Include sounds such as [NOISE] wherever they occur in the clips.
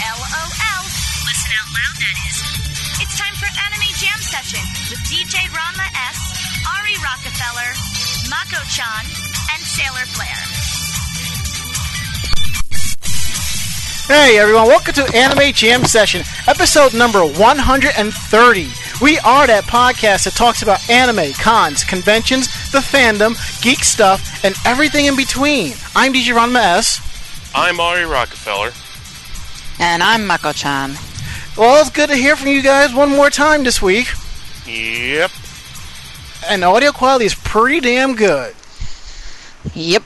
LOL. Listen out loud, that is. It's time for Anime Jam Session with DJ Ranma S, Ari Rockefeller, Mako Chan, and Sailor Flair. Hey everyone, welcome to Anime Jam Session, episode number 130. We are that podcast that talks about anime, cons, conventions, the fandom, geek stuff, and everything in between. I'm DJ Ranma S. I'm Ari Rockefeller. And I'm Mako Chan. Well, it's good to hear from you guys one more time this week. Yep. And the audio quality is pretty damn good. Yep.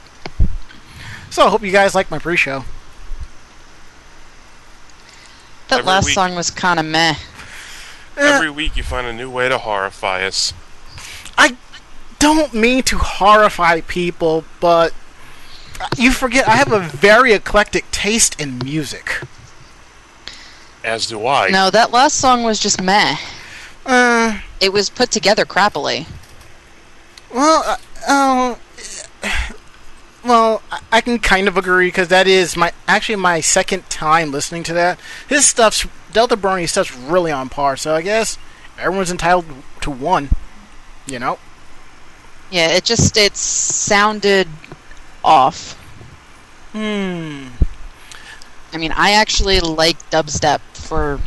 So I hope you guys like my pre-show. That Every last week. song was kind of meh. Eh, Every week you find a new way to horrify us. I don't mean to horrify people, but you forget I have a very eclectic taste in music. As do I. No, that last song was just meh. Uh, It was put together crappily. well, uh, oh, well, I- I can kind of agree because that is my actually my second time listening to that. His stuff's Delta Brony stuff's really on par, so I guess everyone's entitled to one. You know. Yeah, it just it sounded off. Hmm. I mean, I actually like dubstep for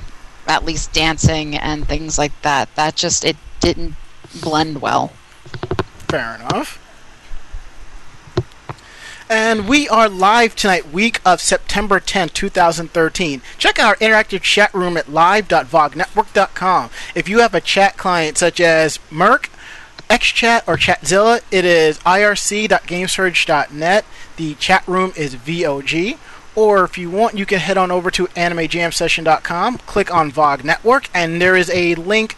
at least dancing and things like that. That just it didn't blend well. Fair enough. And we are live tonight, week of September 10th, 2013. Check out our interactive chat room at live.vognetwork.com. If you have a chat client such as mIRC, XChat, or Chatzilla, it is irc.gamesurge.net. The chat room is VOG. Or if you want, you can head on over to animejamsession.com, click on VOG Network, and there is a link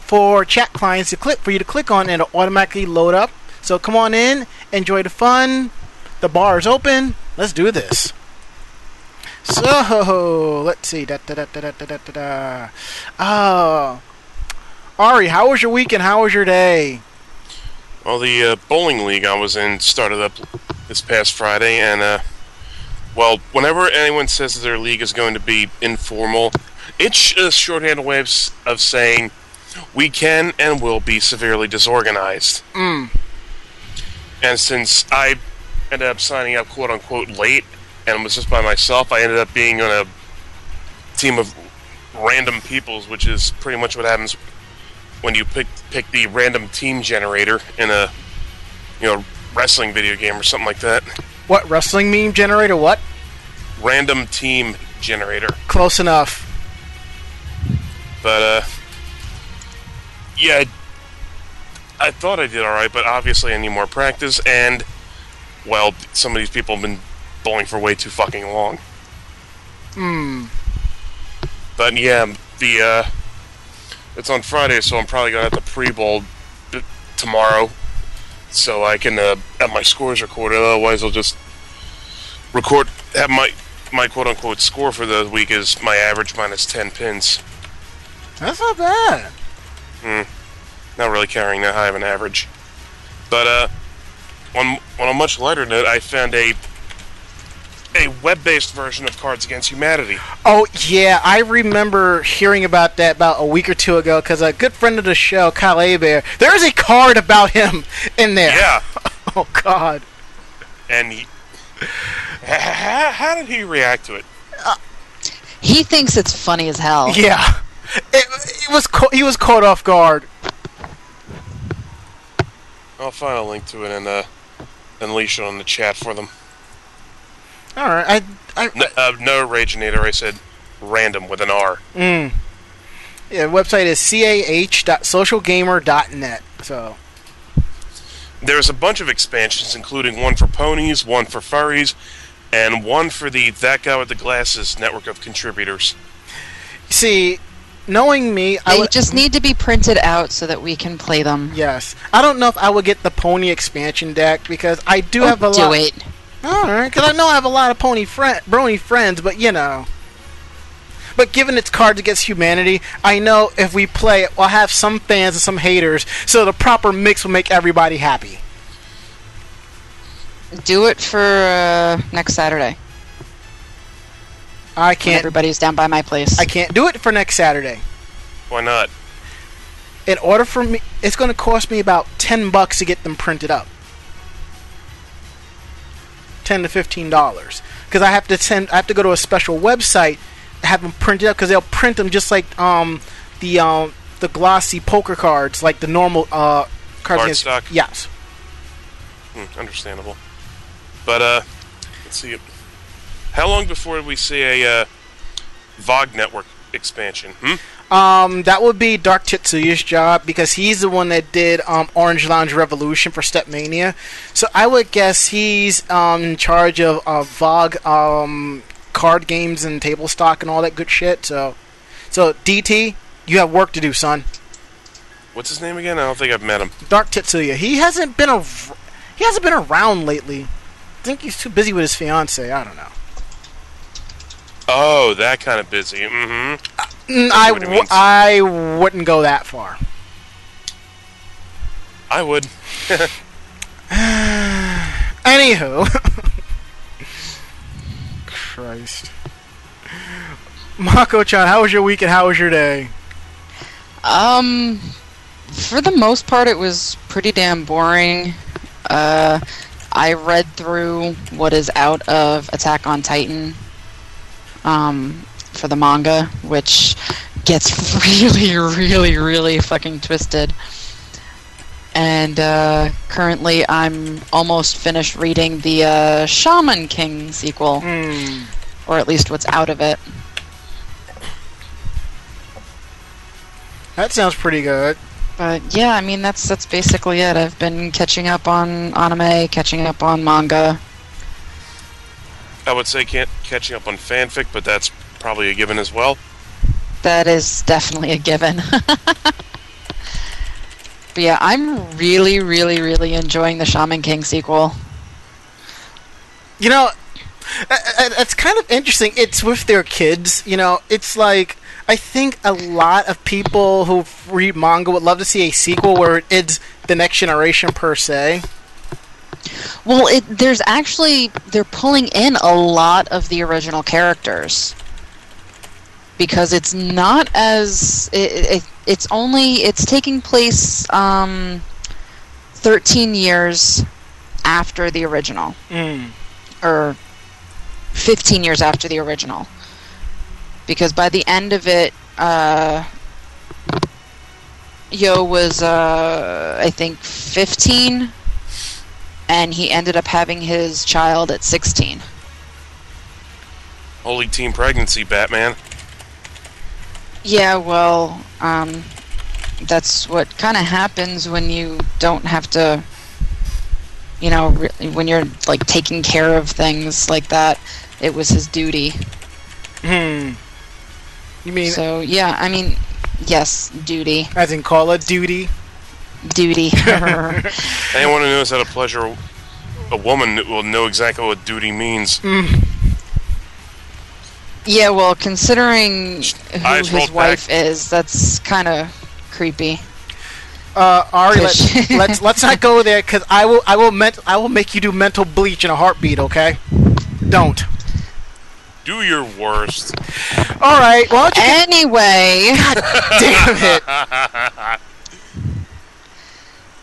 for chat clients to click for you to click on and it'll automatically load up. So come on in, enjoy the fun. The bar is open. Let's do this. So let's see. Da, da, da, da, da, da, da, da. Oh, Ari, how was your week and how was your day? Well, the uh, bowling league I was in started up this past Friday, and uh, well, whenever anyone says that their league is going to be informal, it's a shorthand way of, of saying we can and will be severely disorganized. Mm. And since I ended up signing up quote unquote late and was just by myself, I ended up being on a team of random peoples, which is pretty much what happens when you pick pick the random team generator in a you know wrestling video game or something like that. What wrestling meme generator? What? Random team generator. Close enough. But uh yeah, I, thought I did all right, but obviously I need more practice and well, some of these people have been bowling for way too fucking long. Hmm. But yeah, the uh, it's on Friday, so I'm probably gonna have to pre-bowl b- tomorrow, so I can uh, have my scores recorded. Otherwise, I'll just record have my my quote unquote score for the week is my average minus ten pins. That's not bad. Hmm. Not really carrying that high of an average, but uh, on on a much lighter note, I found a a web-based version of Cards Against Humanity. Oh yeah, I remember hearing about that about a week or two ago because a good friend of the show, Kyle Abear, there is a card about him in there. Yeah. [LAUGHS] Oh God. and he, how, how did he react to it? He thinks it's funny as hell. Yeah. It, it was ca- he was caught off guard. I'll find a link to it and uh, unleash it on the chat for them. All right, I, I No, uh, no Ragenator, I said random with an R. mm. Yeah, the website is cah.socialgamer.net. So There's a bunch of expansions, including one for ponies, one for furries, and one for the That Guy with the Glasses network of contributors. see, knowing me, I would just need to be printed out so that we can play them. yes. I don't know if I would get the pony expansion deck because I do oh, have a do lot. it. All right, because I know I have a lot of pony friend, brony friends, but you know. But given its Cards Against Humanity, I know if we play it, we'll have some fans and some haters, so the proper mix will make everybody happy. Do it for uh, next Saturday. I can't. everybody's down by my place. I can't do it for next Saturday. Why not? In order for me, it's going to cost me about ten bucks to get them printed up. Ten to fifteen dollars, because I have to send. I have to go to a special website, have them printed up, because they'll print them just like um the um the glossy poker cards, like the normal uh cards. against- Cardstock? Yes. Hmm, understandable. But uh, let's see. How long before we see a uh, VOG network expansion? Hmm? Um, that would be Dark Tetsuya's job because he's the one that did um, Orange Lounge Revolution for Stepmania. So I would guess he's um, in charge of uh, VOG um, card games and table stock and all that good shit. So, so DT, you have work to do, son. What's his name again? I don't think I've met him. Dark Tetsuya. He hasn't been a he hasn't been around lately. I think he's too busy with his fiance. I don't know. Oh, that kind of busy. Mm-hmm. Mm, I I, see what he w- means. I wouldn't go that far. I would. [SIGHS] Anywho. [LAUGHS] Christ. Mako-chan, how was your week and how was your day? Um, for the most part, it was pretty damn boring. Uh, I read through what is out of Attack on Titan. Um, for the manga, which gets [LAUGHS] really, really, really fucking twisted. And uh, currently, I'm almost finished reading the uh, Shaman King sequel, Hmm. or at least what's out of it. That sounds pretty good. But yeah, I mean that's that's basically it. I've been catching up on anime, catching up on manga. I would say can't catching up on fanfic, but that's probably a given as well. That is definitely a given. [LAUGHS] but yeah, I'm really, really, really enjoying the Shaman King sequel. You know, it's kind of interesting. It's with their kids. You know, it's like I think a lot of people who read manga would love to see a sequel where it's the next generation per se. Well, it there's actually they're pulling in a lot of the original characters because it's not as it, it, it's only it's taking place um, 13 years after the original Mm. or 15 years after the original because by the end of it uh, Yoh was uh, I think 15 and he ended up having his child at 16 Holy teen pregnancy, Batman. Yeah, well, um, that's what kind of happens when you don't have to, you know, re- when you're like taking care of things like that. It was his duty. Hmm. You mean So yeah, I mean, yes, duty, as in Call of Duty? duty. [LAUGHS] [LAUGHS] Anyone who knows how to pleasure a woman will know exactly what duty means. yeah, well, considering who Eyes his rolled back. wife is, that's kind of creepy. Uh, Ari, let's, [LAUGHS] let's let's not go there because I will I will ment- I will make you do mental bleach in a heartbeat. Okay? Don't. Do your worst. All right. Well, don't you Anyway. damn it?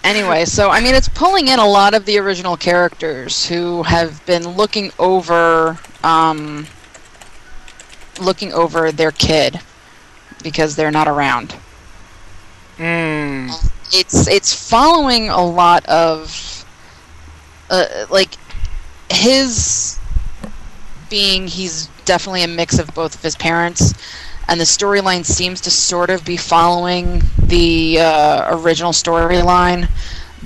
Anyway, so I mean, it's pulling in a lot of the original characters who have been looking over, um, looking over their kid because they're not around. Mm. It's it's following a lot of, uh, like, his being he's definitely a mix of both of his parents, and the storyline seems to sort of be following the uh, original storyline,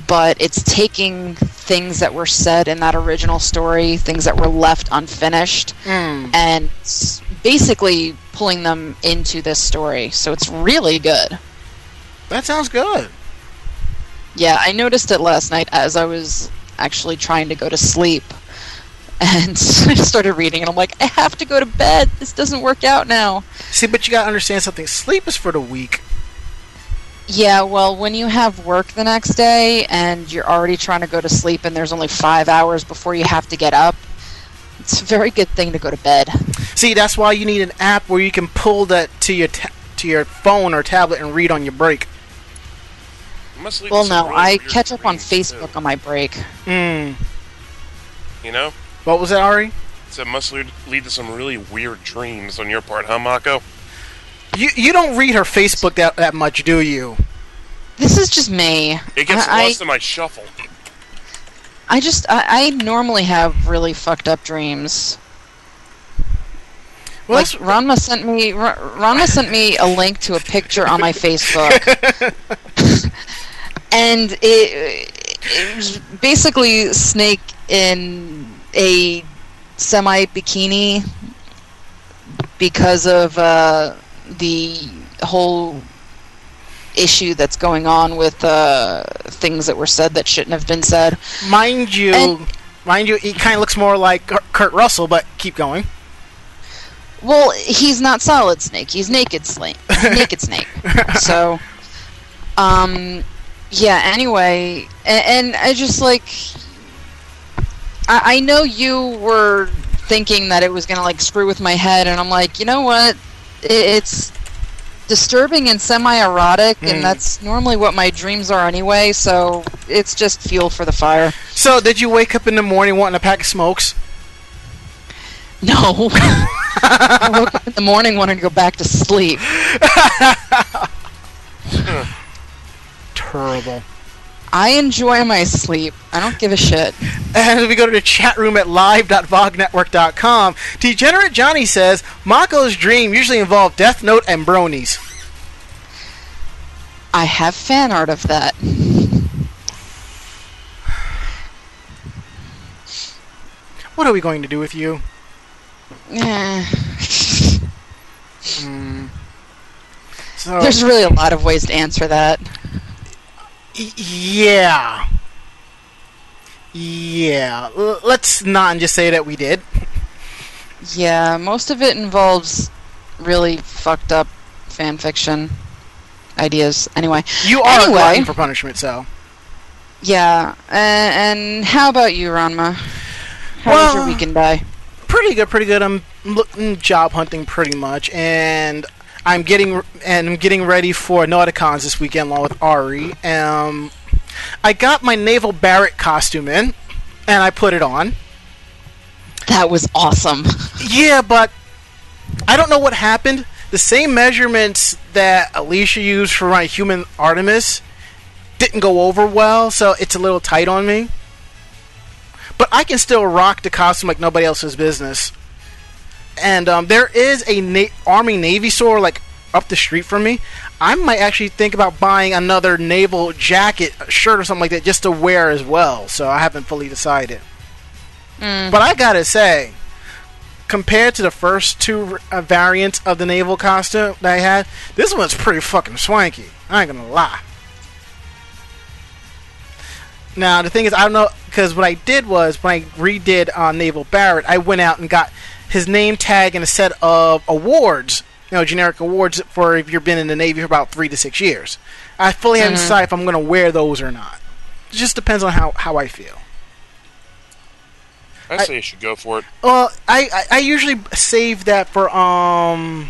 but it's taking things that were said in that original story, things that were left unfinished, Mm. and basically pulling them into this story. So it's really good. That sounds good. Yeah, I noticed it last night as I was actually trying to go to sleep. And [LAUGHS] I started reading, and I'm like, I have to go to bed. This doesn't work out now. See, but you gotta understand something. Sleep is for the weak. Yeah, well, when you have work the next day and you're already trying to go to sleep and there's only five hours before you have to get up, it's a very good thing to go to bed. See, that's why you need an app where you can pull that to your ta- to your phone or tablet and read on your break. It must Well, no, I catch up on Facebook too, on my break. Mm. You know, What was that, Ari? so it must lead, lead to some really weird dreams on your part, huh, Mako? You you don't read her Facebook that that much, do you? This is just me. It gets I, lost in my shuffle. I just I, I normally have really fucked up dreams. Well, like Ranma sent me Ra- Ranma sent me a link to a picture on my Facebook, [LAUGHS] [LAUGHS] and it, it was basically Snake in a semi bikini because of uh, the whole issue that's going on with uh, things that were said that shouldn't have been said. mind you, And- mind you, he kind of looks more like Kurt- Russell, but keep going. Well, he's not Solid Snake. He's Naked Snake. [LAUGHS] naked Snake. So, um, yeah. Anyway, and, and I just like, I, I know you were thinking that it was gonna like screw with my head, and I'm like, you know what? It, it's disturbing and semi-erotic, Mm. and that's normally what my dreams are anyway. So it's just fuel for the fire. So, did you wake up in the morning wanting a pack of smokes? No. [LAUGHS] I woke up in the morning wanting to go back to sleep. [LAUGHS] Terrible. I enjoy my sleep. I don't give a shit. And we go to the chat room at live.vognetwork.com, Degenerate Johnny says Mako's dream usually involved Death Note and bronies. I have fan art of that. What are we going to do with you? Eh. Mm. [LAUGHS] So, There's really a lot of ways to answer that. Yeah. Yeah. L- let's not just say that we did. Yeah, most of it involves really fucked up fan fiction ideas. Anyway, You are a Anyway. glutton for punishment, so. yeah. Uh, and how about you, Ranma? How was your weekend die? pretty good, pretty good. I'm looking job hunting pretty much, and I'm getting and I'm getting ready for Nauticons this weekend along with Ari. Um, I got my Naval Barrett costume in, and I put it on. That was awesome. [LAUGHS] Yeah, but I don't know what happened. The same measurements that Alicia used for my human Artemis didn't go over well, so it's a little tight on me. But I can still rock the costume like nobody else's business. And um, there is a na- Army Navy store like up the street from me. I might actually think about buying another naval jacket, shirt, or something like that just to wear as well. So I haven't fully decided. Mm. But I gotta say, compared to the first two uh, variants of the naval costume that I had, this one's pretty fucking swanky. I ain't gonna lie. Now the thing is, I don't know because what I did was when I redid uh, Naval Barrett, I went out and got his name tag and a set of awards, you know, generic awards for if you've been in the Navy for about three to six years. I fully haven't Mhm. decided if I'm gonna wear those or not. It just depends on how, how I feel. I I- say you should go for it. Well, I, I, I usually save that for um.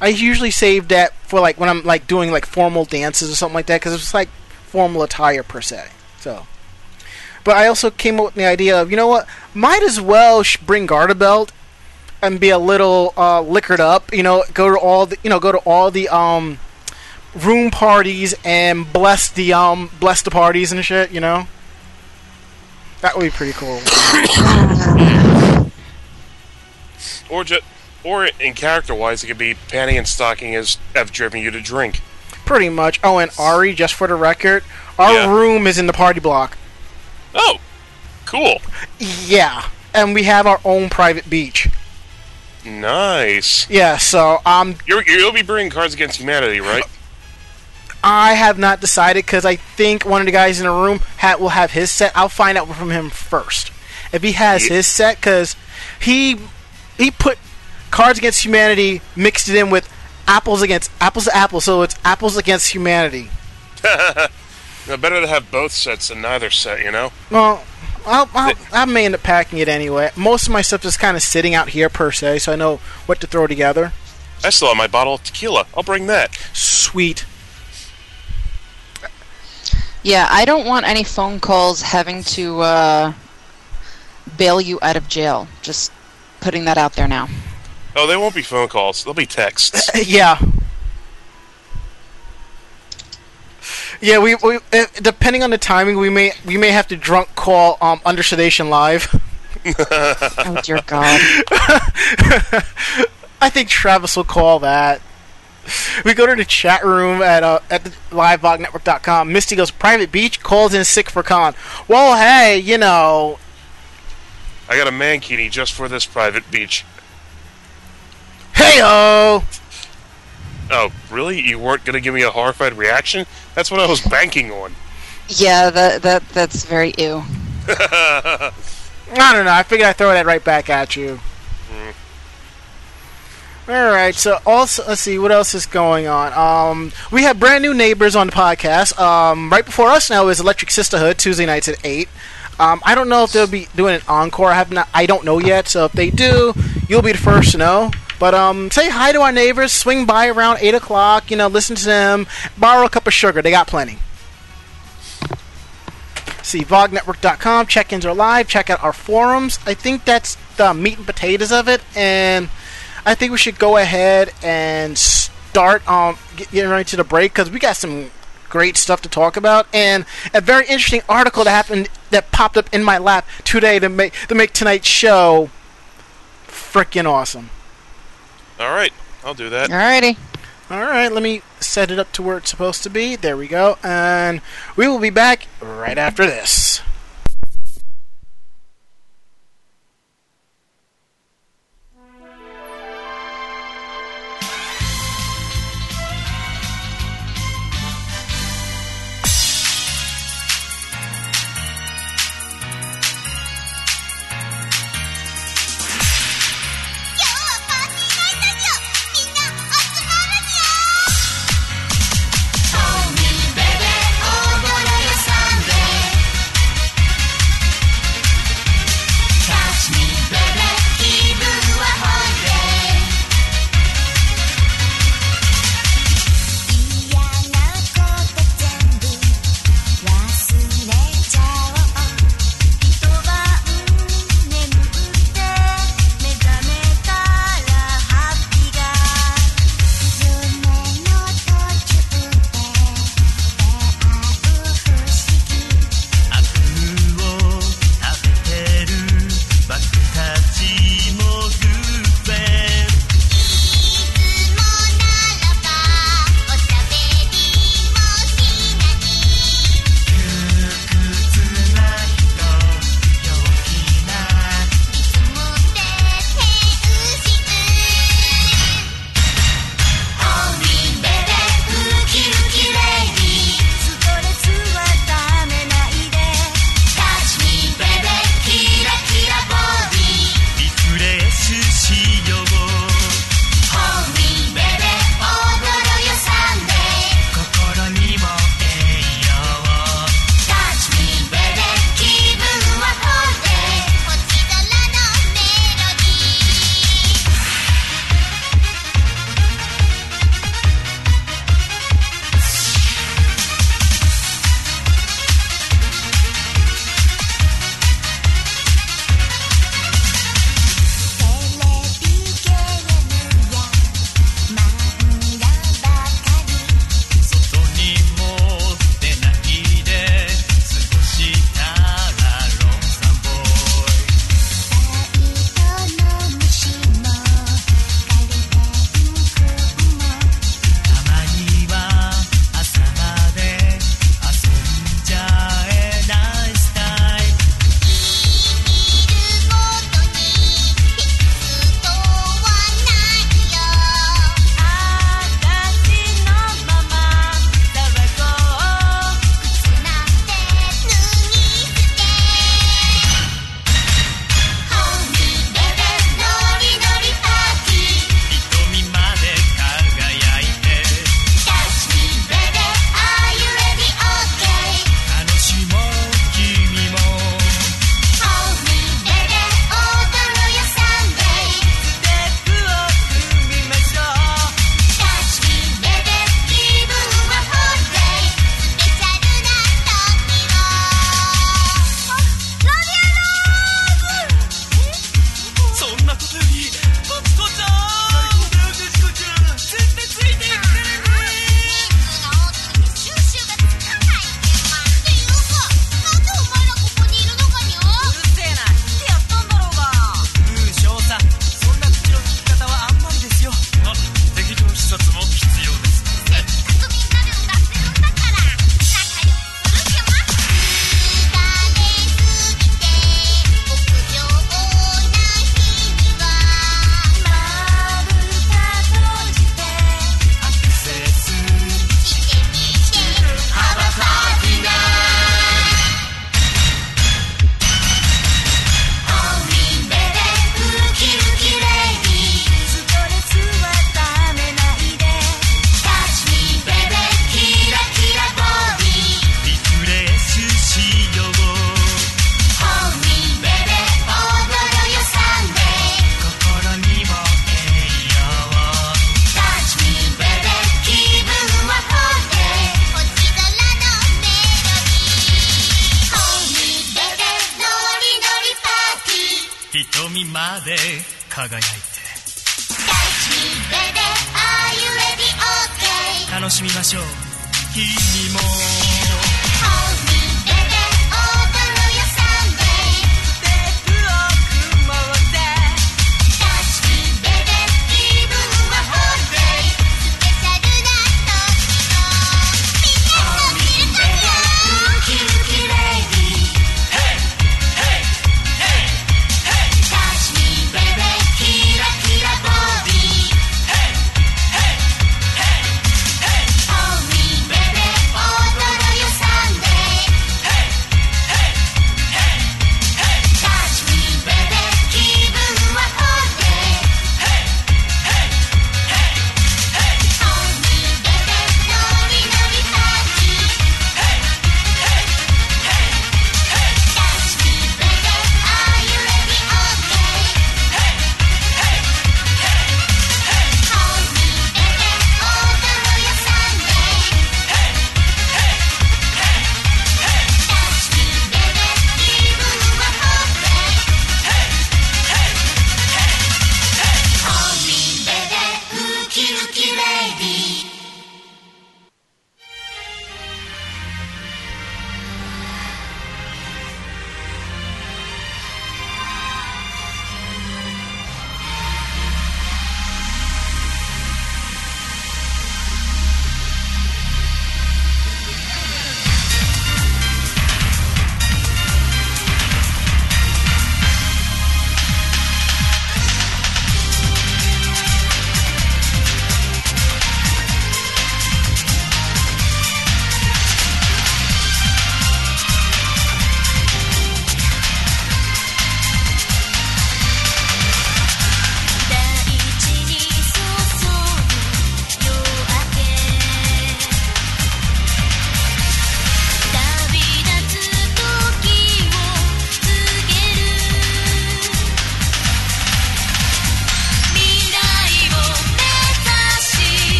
I usually save that for like when I'm like doing like formal dances or something like that because it's like formal attire per se. So, but I also came up with the idea of you know what might as well bring Garterbelt and be a little uh, liquored up. You know, go to all the you know go to all the um room parties and bless the um bless the parties and shit. You know, that would be pretty cool. Or just, or in character wise, it could be panty and stocking as have driven you to drink. Pretty much. Oh, and Ari, just for the record, our Yeah. room is in the party block. Oh, cool, Yeah, and we have our own private beach. nice. Yeah, so um, You're, you'll be bringing Cards Against Humanity, right? I have not decided because I think one of the guys in the room ha- will have his set. I'll find out from him first if he has Yeah. his set because he he put Cards Against Humanity mixed it in with apples against apples to apples, so it's apples against humanity. [LAUGHS] No, better to have both sets than neither set, you know. Well, I'll, I'll, I may end up packing it anyway. Most of my stuff is kind of sitting out here per se, so I know what to throw together. I still have my bottle of tequila. I'll bring that. Sweet. Yeah, I don't want any phone calls having to uh, bail you out of jail. Just putting that out there now. Oh, they won't be phone calls. They'll be texts. [LAUGHS] yeah. Yeah, we, we uh, depending on the timing, we may we may have to drunk call um, under sedation live. [LAUGHS] Oh dear God. [LAUGHS] I think Travis will call that. We go to the chat room at uh, at the livevognetwork.com. Misty goes private beach calls in sick for con. Well, hey, you know, I got a mankini just for this private beach. Heyo. Oh, really? You weren't gonna give me a horrified reaction? That's what I was banking on. Yeah, that that that's very ew. [LAUGHS] I don't know. I figured I'd throw that right back at you. All right. So also, let's see what else is going on. Um, we have brand new neighbors on the podcast. Um, right before us now is Electric Sisterhood Tuesday nights at eight. Um, I don't know if they'll be doing an encore. I have not. I don't know yet. So if they do, you'll be the first to know. But um, say hi to our neighbors. Swing by around eight o'clock. You know, listen to them. Borrow a cup of sugar. They got plenty. See vognetwork.com. Check-ins are live. Check out our forums. I think that's the meat and potatoes of it, and I think we should go ahead and start um getting ready to the break because we got some great stuff to talk about and a very interesting article that happened that popped up in my lap today to make to make tonight's show freaking awesome. All right, I'll do that. Alrighty. All right, let me set it up to where it's supposed to be. There we go, and we will be back right after this.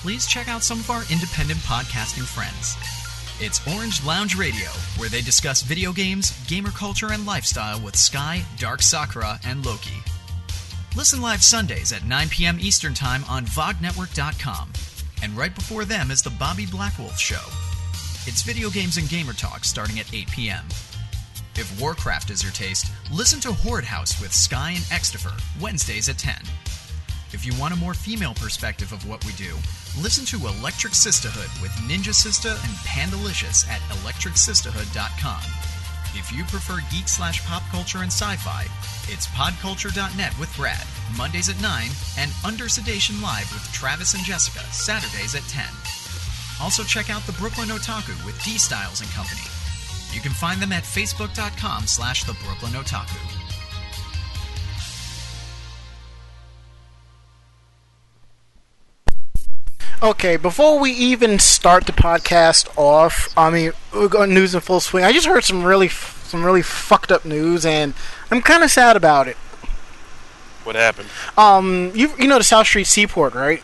Please check out some of our independent podcasting friends. It's Orange Lounge Radio, where they discuss video games, gamer culture, and lifestyle with Sky, Dark Sakura, and Loki. Listen live Sundays at 9 p.m. Eastern Time on VogNetwork.com. And right before them is the Bobby Blackwolf Show. It's video games and gamer talk starting at 8 p.m. If Warcraft is your taste, listen to Horde House with Sky and Extifer, Wednesdays at 10. If you want a more female perspective of what we do, listen to Electric Sisterhood with Ninja Sister and Pandalicious at electricsisterhood.com. If you prefer geek slash pop culture and sci-fi, it's podculture.net with Brad, Mondays at 9, and Under Sedation Live with Travis and Jessica, Saturdays at 10. Also check out the Brooklyn Otaku with D Styles and Company. You can find them at facebook.com slash the Brooklyn Otaku. Okay, before we even start the podcast off, I mean, we're going news in full swing. I just heard some really, some really fucked up news, and I'm kind of sad about it. What happened? Um, you you know the South Street Seaport, right?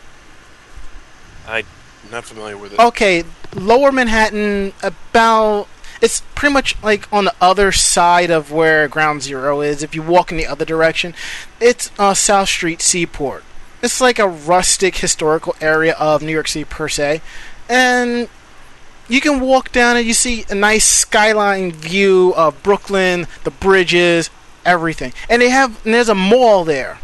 I'm not familiar with it. Okay, Lower Manhattan, about it's pretty much like on the other side of where Ground Zero is. If you walk in the other direction, it's uh, South Street Seaport. It's like a rustic historical area of New York City per se, and you can walk down and you see a nice skyline view of Brooklyn, the bridges, everything. And they have and there's a mall there.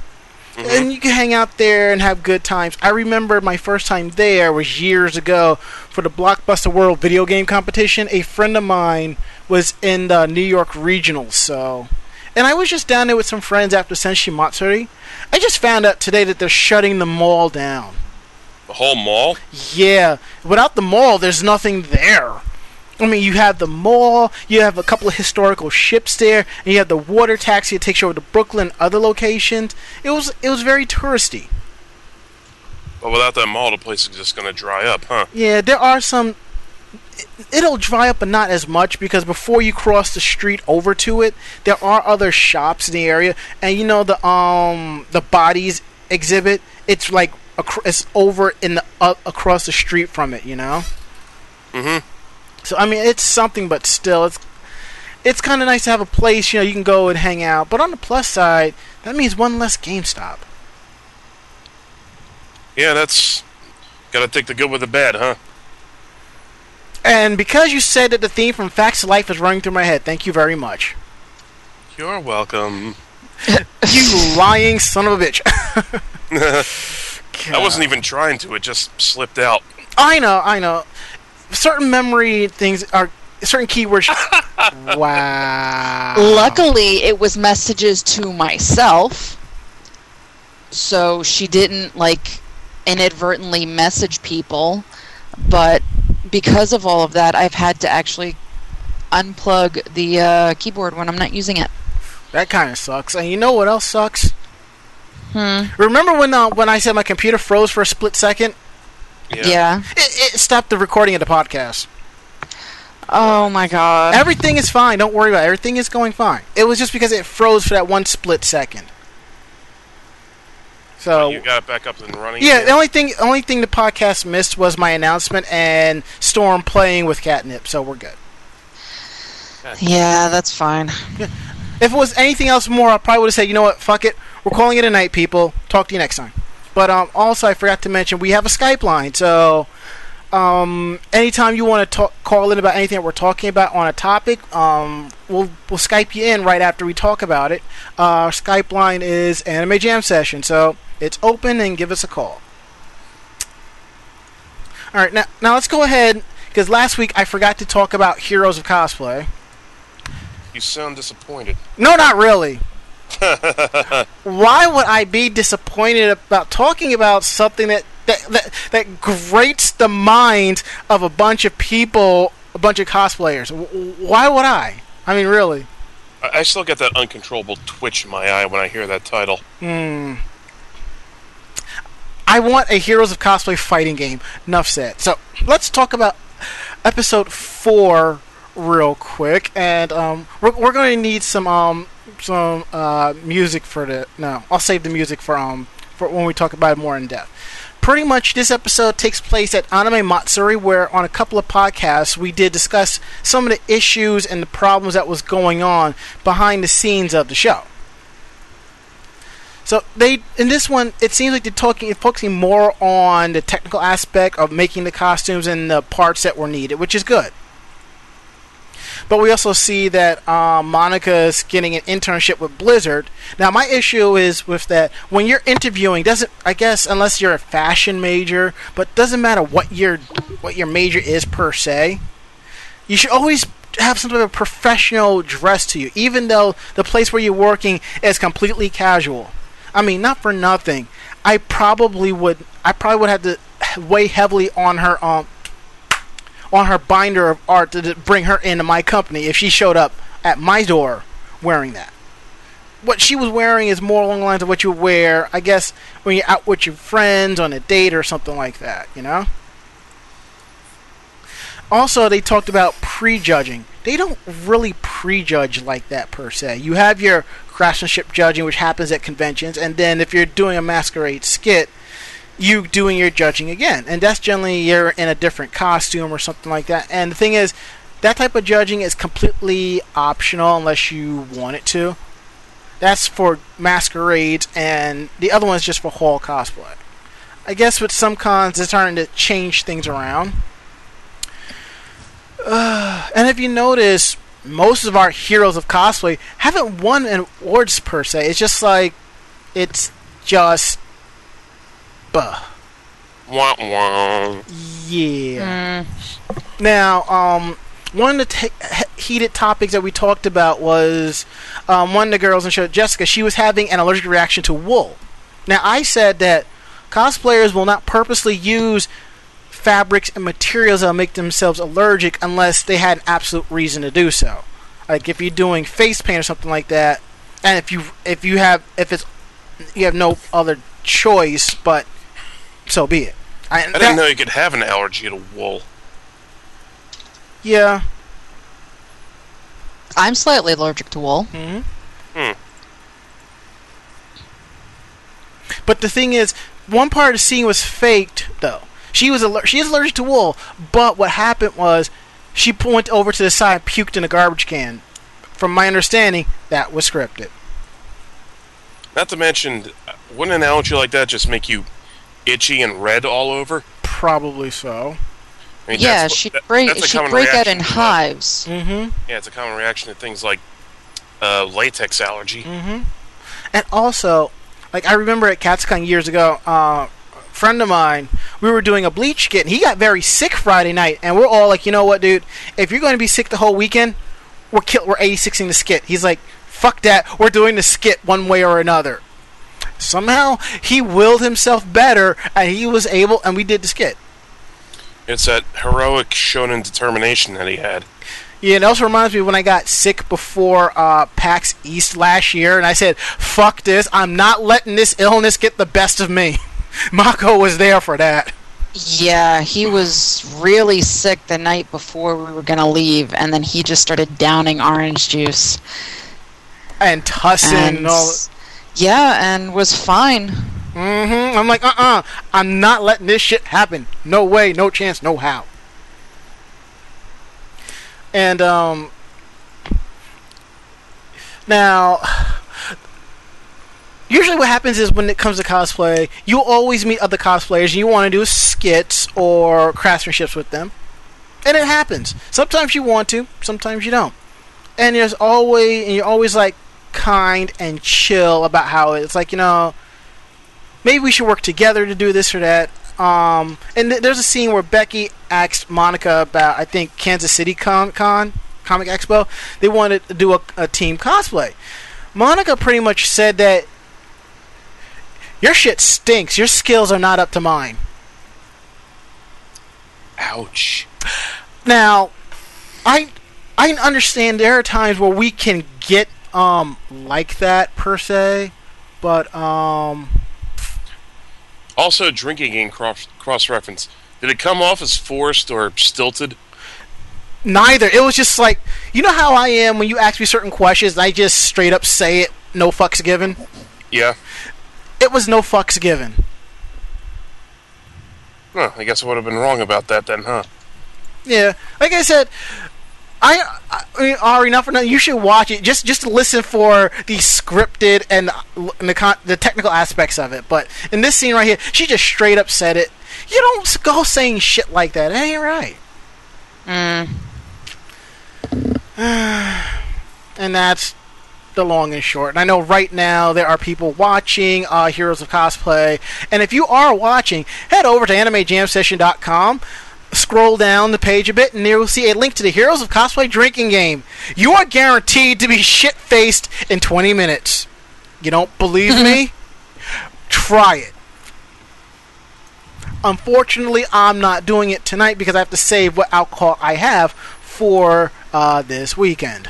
Mm-hmm. And you can hang out there and have good times. I remember my first time there was years ago for the Blockbuster World video game competition. A friend of mine was in the New York Regionals, so and I was just down there with some friends after Senshi Matsuri. I just found out today that they're shutting the mall down. The whole mall? Yeah, without the mall, there's nothing there. I mean, you have the mall, you have a couple of historical ships there, and you have the water taxi that takes you over to Brooklyn, and other locations. It was it was very touristy. But without that mall, the place is just going to dry up, huh? Yeah, there are some. It- It'll dry up, but not as much because before you cross the street over to it, there are other shops in the area, and you know the um the bodies exhibit. It's like it's over in the uh, across the street from it. You know. Mm-hmm. So I mean, it's something, but still, it's it's kind of nice to have a place you know you can go and hang out. But on the plus side, that means one less GameStop. Yeah, that's Gotta take the good with the bad, huh? And because you said that the theme from Facts of Life is running through my head, thank you very much. You're welcome. You [LAUGHS] lying son of a bitch. [LAUGHS] I wasn't even trying to, it just slipped out. I know, I know. Certain memory things are certain keywords. [LAUGHS] wow. Luckily, it was messages to myself, so she didn't like inadvertently message people. But because of all of that, I've had to actually unplug the uh, keyboard when I'm not using it. That kind of sucks. And you know what else sucks? Hmm. Remember when uh, when I said my computer froze for a split second? Yeah. It, it stopped the recording of the podcast. Oh my god. Everything is fine. Don't worry about it. Everything is going fine. It was just because it froze for that one split second. So You got it back up and running. yeah, again? the only thing only thing the podcast missed was my announcement and Storm playing with catnip. So we're good. yeah, that's fine. [LAUGHS] If it was anything else more, I probably would have said, you know what, fuck it. We're calling it a night, people. Talk to you next time. But um, also, I forgot to mention we have a Skype line. So um, anytime you want to talk, call in about anything that we're talking about on a topic, um, we'll we'll Skype you in right after we talk about it. Uh, our Skype line is Anime Jam Session, so it's open and give us a call. All right, now now let's go ahead because last week I forgot to talk about Heroes of Cosplay. You sound disappointed. No, not really. [LAUGHS] Why would I be disappointed about talking about something that that, that that grates the mind of a bunch of people, a bunch of cosplayers? Why would I? I mean, really? I, still get that uncontrollable twitch in my eye when I hear that title. Hmm. I want a Heroes of Cosplay fighting game. Enough said. So let's talk about episode four real quick, and um, we're, we're going to need some um some uh, music for the. No, I'll save the music for um for when we talk about it more in depth. Pretty much this episode takes place at Anime Matsuri, where on a couple of podcasts we did discuss some of the issues and the problems that was going on behind the scenes of the show. So they in this one, it seems like they're talking, focusing more on the technical aspect of making the costumes and the parts that were needed, which is good. But we also see that Monica is getting an internship with Blizzard. Now, my issue is with that when you're interviewing, doesn't I guess unless you're a fashion major, but doesn't matter what your what your major is per se. You should always have some sort of professional dress to you, even though the place where you're working is completely casual. I mean, not for nothing. I probably would. I probably would have to weigh heavily on her um on her binder of art to bring her into my company if she showed up at my door wearing that. What she was wearing is more along the lines of what you wear, I guess, when you're out with your friends on a date or something like that, you know? Also, they talked about prejudging. They don't really prejudge like that per se. You have your craftsmanship judging, which happens at conventions, and then if you're doing a masquerade skit, you doing your judging again, and that's generally you're in a different costume or something like that. And the thing is, that type of judging is completely optional unless you want it to. That's for masquerades, and the other one is just for hall cosplay. I guess with some cons, they're starting to change things around. Uh, [SIGHS] and if you notice, most of our heroes of cosplay haven't won awards per se. It's just like, it's just, buh. Wah, wah. Yeah. Now, um, one of the ta- he- heated topics that we talked about was um, one of the girls in the show, Jessica. She was having an allergic reaction to wool. Now, I said that cosplayers will not purposely use fabrics and materials that will make themselves allergic unless they had an absolute reason to do so. Like if you're doing face paint or something like that, and if you if you have if it's you have no other choice, but so be it. I, I didn't know you could have an allergy to wool. Yeah. I'm slightly allergic to wool. hmm Hmm. But the thing is, one part of the scene was faked, though. She was aller- she is allergic to wool, but what happened was she went over to the side and puked in a garbage can. From my understanding, that was scripted. Not to mention, uh, wouldn't an allergy like that just make you itchy and red all over? Probably so. I mean, yeah, that's she'd break that's a she'd break out in hives. Mm-hmm. Yeah, it's a common reaction to things like uh, latex allergy. Mm-hmm. And also, like I remember at Katsucon years ago, uh, a friend of mine, we were doing a bleach skit, and he got very sick Friday night, and we're all like, you know what, dude? If you're going to be sick the whole weekend, we're kill- we're 86ing the skit. He's like, fuck that, we're doing the skit one way or another. Somehow he willed himself better, and he was able, and we did the skit. It's that heroic shonen determination that he had. Yeah, it also reminds me when I got sick before uh, PAX East last year, and I said, "Fuck this! I'm not letting this illness get the best of me." [LAUGHS] Mako was there for that. Yeah, he was really sick the night before we were gonna leave, and then he just started downing orange juice. And Tussin and, And all. Yeah, and was fine. hmm I'm like, uh-uh. I'm not letting this shit happen. No way, no chance, no how. And um, now, usually what happens is when it comes to cosplay, you always meet other cosplayers and you want to do skits or craftsmanships with them. And it happens. Sometimes you want to, sometimes you don't. And there's always, and you're always like kind and chill about how it's like, you know, maybe we should work together to do this or that. Um, and th- there's a scene where Becky asked Monica about, I think, Kansas City Con, Con Comic Expo. They wanted to do a, a team cosplay. Monica pretty much said that your shit stinks. Your skills are not up to mine. Ouch. Now, I I understand there are times where we can get um like that per se, but um Also, drinking game cross cross reference. Did it come off as forced or stilted? neither. It was just like you know how I am when you ask me certain questions, and I just straight up say it, no fucks given. Yeah. It was no fucks given. Huh, I guess I would have been wrong about that then, huh? Yeah, like I said, I, I mean, Ari, not for nothing. You should watch it just just to listen for the scripted and, and the con- the technical aspects of it. But in this scene right here, she just straight up said it. You don't go saying shit like that. It ain't right. Mm. [SIGHS] And that's the long and short. And I know right now there are people watching uh, Heroes of Cosplay. And if you are watching, head over to AnimeJamSession.com. Scroll down the page a bit, and you'll see a link to the Heroes of Cosplay drinking game. You are guaranteed to be shit faced in 20 minutes. You don't believe me? [LAUGHS] Try it. Unfortunately, I'm not doing it tonight because I have to save what alcohol I have for uh, this weekend.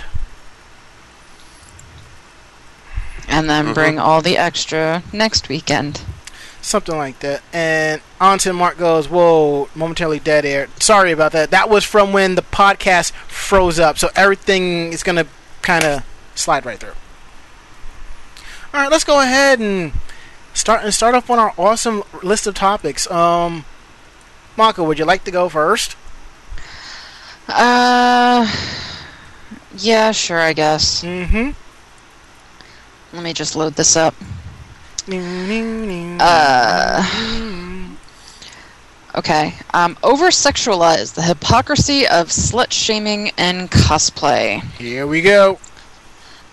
And then bring all the extra next weekend. Something like that. And onto Mark goes, Whoa, momentarily dead air. Sorry about that. That was from when the podcast froze up, so everything is going to kind of slide right through. Alright, let's go ahead and start and start off on our awesome list of topics. Um, Mako, would you like to go first? Uh, yeah, sure, I guess. Mm-hmm. Let me just load this up. Uh, okay. Um, over sexualize the hypocrisy of slut shaming and cosplay. Here we go.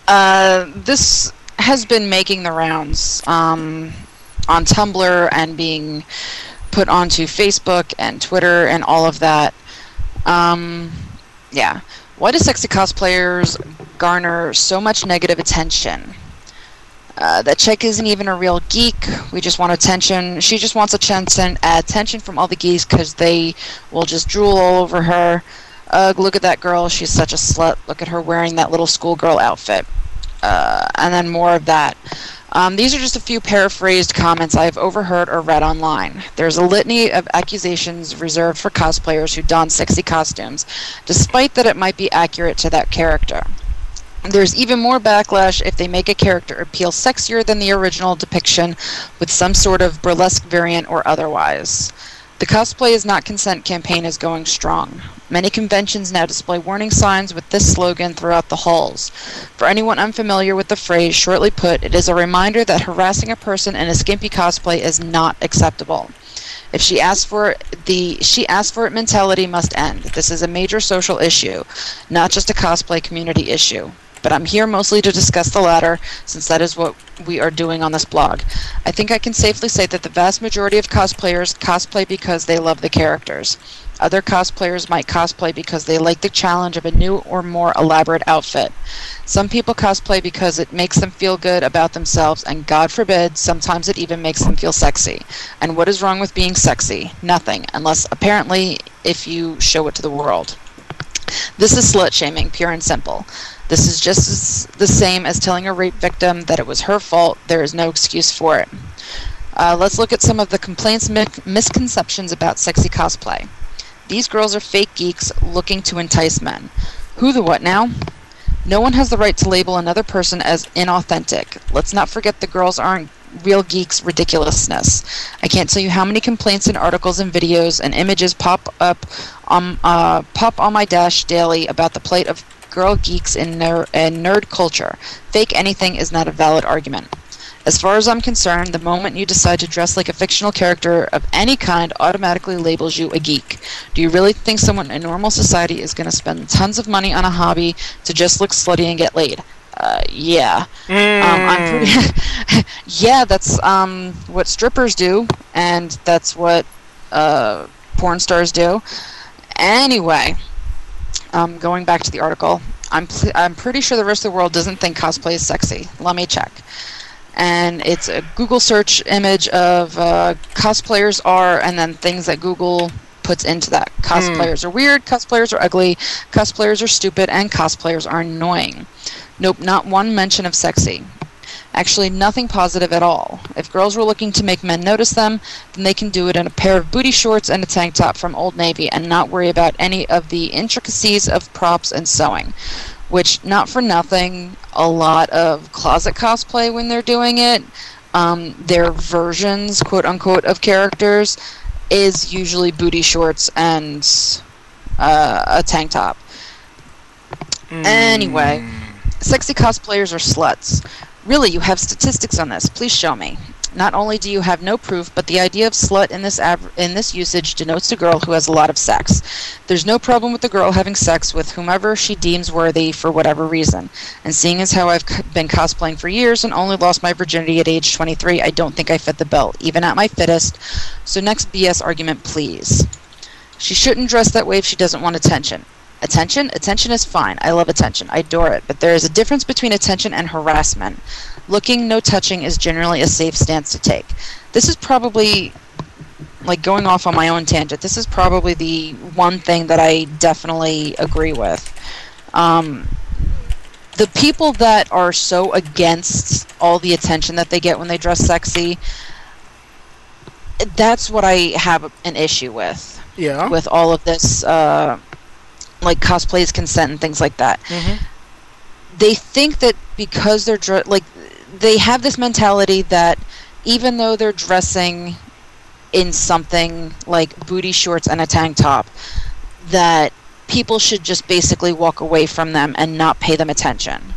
Uh, this has been making the rounds um, on Tumblr and being put onto Facebook and Twitter and all of that. Um, yeah. Why do sexy cosplayers garner so much negative attention? Uh, that chick isn't even a real geek. We just want attention. She just wants attention, attention from all the geeks because they will just drool all over her. Ugh, look at that girl. She's such a slut. Look at her wearing that little schoolgirl outfit. Uh, and then more of that. Um, these are just a few paraphrased comments I've overheard or read online. There's a litany of accusations reserved for cosplayers who don sexy costumes, despite that it might be accurate to that character. There's even more backlash if they make a character appeal sexier than the original depiction with some sort of burlesque variant or otherwise. The Cosplay is Not Consent campaign is going strong. Many conventions now display warning signs with this slogan throughout the halls. For anyone unfamiliar with the phrase, shortly put, it is a reminder that harassing a person in a skimpy cosplay is not acceptable. If she asks for it, the she asked for it mentality must end. This is a major social issue, not just a cosplay community issue. But I'm here mostly to discuss the latter, since that is what we are doing on this blog. I think I can safely say that the vast majority of cosplayers cosplay because they love the characters. Other cosplayers might cosplay because they like the challenge of a new or more elaborate outfit. Some people cosplay because it makes them feel good about themselves, and God forbid, sometimes it even makes them feel sexy. And what is wrong with being sexy? Nothing, unless apparently if you show it to the world. This is slut shaming, pure and simple. This is just as the same as telling a rape victim that it was her fault. There is no excuse for it. Uh, let's look at some of the complaints, mi- misconceptions about sexy cosplay. These girls are fake geeks looking to entice men. Who the what now? No one has the right to label another person as inauthentic. Let's not forget the girls aren't real geeks ridiculousness. I can't tell you how many complaints and articles and videos and images pop up on uh, pop on my dash daily about the plight of girl geeks in, ner- nerd culture. Fake anything is not a valid argument. As far as I'm concerned, the moment you decide to dress like a fictional character of any kind automatically labels you a geek. Do you really think someone in normal society is going to spend tons of money on a hobby to just look slutty and get laid? Uh, yeah. Um, I'm pretty [LAUGHS] yeah, that's um, what strippers do, and that's what uh, porn stars do. Anyway, um, going back to the article, I'm pl- I'm pretty sure the rest of the world doesn't think cosplay is sexy. Let me check. And it's a Google search image of uh, cosplayers are, and then things that Google puts into that. Cosplayers are weird, cosplayers are ugly, cosplayers are stupid, and cosplayers are annoying. Nope, not one mention of sexy. Actually, nothing positive at all. If girls were looking to make men notice them, then they can do it in a pair of booty shorts and a tank top from Old Navy and not worry about any of the intricacies of props and sewing. Which, not for nothing, a lot of closet cosplay when they're doing it, um, their versions, quote unquote, of characters, is usually booty shorts and uh, a tank top. Anyway, sexy cosplayers are sluts. Really, you have statistics on this. Please show me. Not only do you have no proof, but the idea of slut in this in this usage denotes a girl who has a lot of sex. There's no problem with the girl having sex with whomever she deems worthy for whatever reason. And seeing as how I've been cosplaying for years and only lost my virginity at age 23, I don't think I fit the bill, even at my fittest. So next BS argument, please. She shouldn't dress that way if she doesn't want attention. Attention? Attention is fine. I love attention. I adore it. But there is a difference between attention and harassment. Looking, no touching is generally a safe stance to take. This is probably, like going off on my own tangent, this is probably the one thing that I definitely agree with. Um, the people that are so against all the attention that they get when they dress sexy, that's what I have an issue with Yeah. with all of this, uh, like cosplays, consent, and things like that. Mhm. They think that because they're dre- like, they have this mentality that even though they're dressing in something like booty shorts and a tank top, that people should just basically walk away from them and not pay them attention.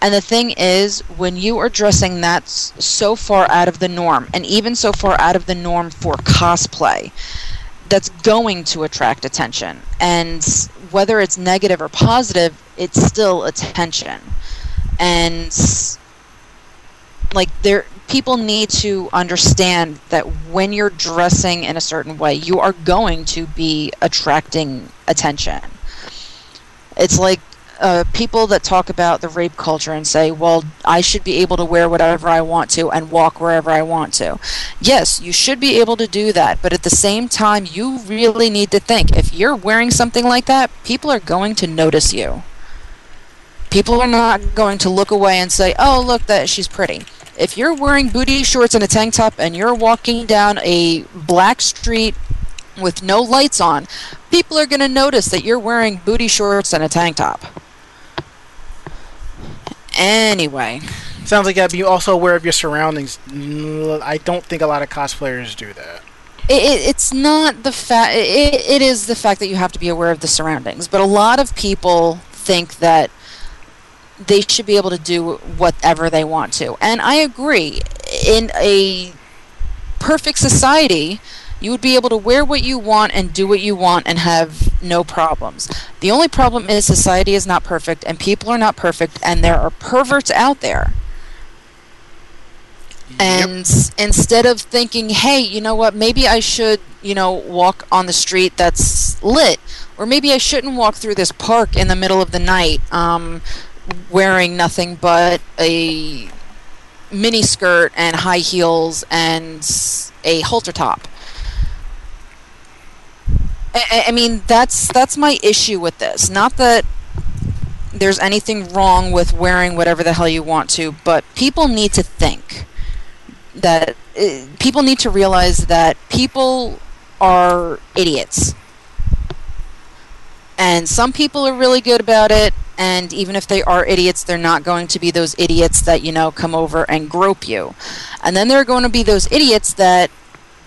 And the thing is, when you are dressing that s- so far out of the norm, and even so far out of the norm for cosplay, that's going to attract attention. And whether it's negative or positive, it's still attention. And like there people need to understand that when you're dressing in a certain way, you are going to be attracting attention. It's like uh, people that talk about the rape culture and say, well, I should be able to wear whatever I want to and walk wherever I want to. Yes, you should be able to do that, but at the same time, you really need to think if you're wearing something like that, people are going to notice you. People are not going to look away and say, oh, look, that she's pretty. If you're wearing booty shorts and a tank top and you're walking down a black street with no lights on, people are going to notice that you're wearing booty shorts and a tank top. Anyway, Sounds like you gotta be also aware of your surroundings. I don't think a lot of cosplayers do that. it, it, it's not the fact. It, it is the fact that you have to be aware of the surroundings. But a lot of people think that they should be able to do whatever they want to, and I agree. In a perfect society, you would be able to wear what you want and do what you want and have no problems. The only problem is society is not perfect and people are not perfect and there are perverts out there. And instead of thinking, hey, you know what, maybe I should, you know, walk on the street that's lit, or maybe I shouldn't walk through this park in the middle of the night um, wearing nothing but a mini skirt and high heels and a halter top. I, I- mean, that's that's my issue with this. Not that there's anything wrong with wearing whatever the hell you want to, but people need to think that uh, people need to realize that people are idiots. And some people are really good about it, and even if they are idiots, they're not going to be those idiots that, you know, come over and grope you. And then there are going to be those idiots that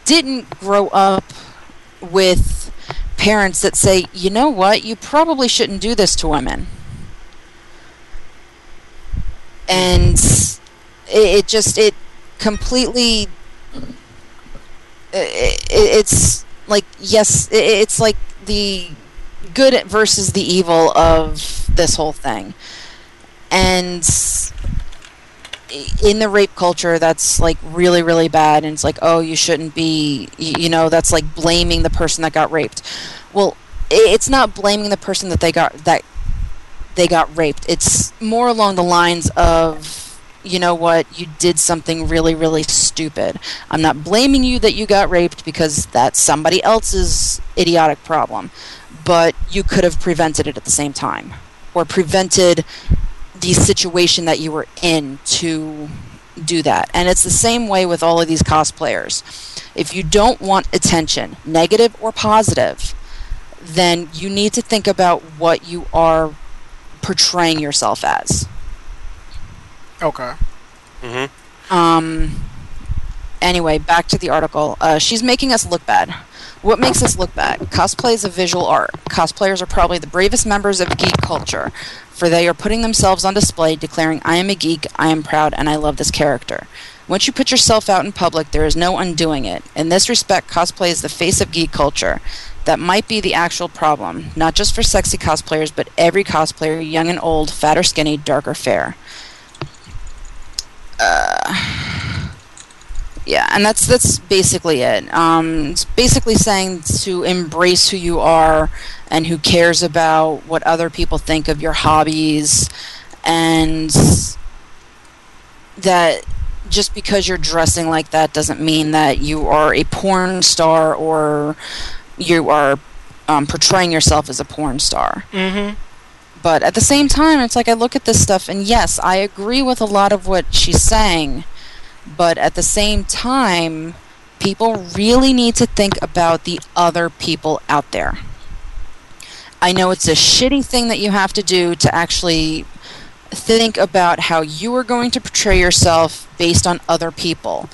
didn't grow up with parents that say, you know what, you probably shouldn't do this to women. And it, it just, it completely, uh, it, it's like, yes, it, it's like the good versus the evil of this whole thing. And in the rape culture that's like really really bad and it's like oh you shouldn't be you know that's like blaming the person that got raped. Well it's not blaming the person that they got that they got raped. It's more along the lines of you know what you did something really really stupid. I'm not blaming you that you got raped because that's somebody else's idiotic problem but you could have prevented it at the same time or prevented the situation that you were in to do that. And it's the same way with all of these cosplayers. If you don't want attention, negative or positive, then you need to think about what you are portraying yourself as. Okay. Mm-hmm. Um, anyway, back to the article. Uh, she's making us look bad. What makes us look bad? Cosplay is a visual art. Cosplayers are probably the bravest members of geek culture, for they are putting themselves on display, declaring, I am a geek, I am proud, and I love this character. Once you put yourself out in public, there is no undoing it. In this respect, cosplay is the face of geek culture. That might be the actual problem, not just for sexy cosplayers, but every cosplayer, young and old, fat or skinny, dark or fair. Uh, yeah and that's that's basically it um, it's basically saying to embrace who you are and who cares about what other people think of your hobbies and that just because you're dressing like that doesn't mean that you are a porn star or you are um, portraying yourself as a porn star Mm-hmm. but at the same time it's like i look at this stuff and yes i agree with a lot of what she's saying but at the same time people really need to think about the other people out there i know it's a shitty thing that you have to do to actually think about how you are going to portray yourself based on other people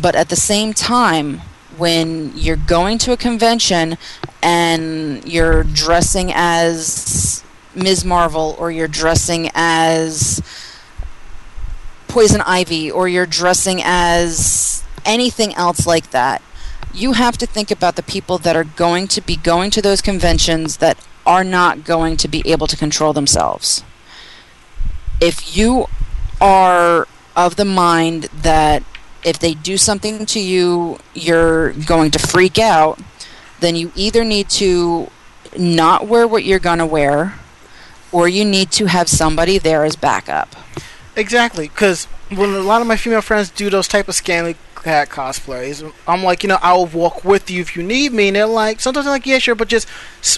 but at the same time when you're going to a convention and you're dressing as Ms. Marvel or you're dressing as Poison Ivy or you're dressing as anything else like that, you have to think about the people that are going to be going to those conventions that are not going to be able to control themselves. If you are of the mind that if they do something to you, you're going to freak out, then you either need to not wear what you're going to wear or you need to have somebody there as backup. Exactly, because when a lot of my female friends do those type of scantily clad cosplays, I'm like, you know, I'll walk with you if you need me. And they're like, sometimes they're like, yeah, sure, but just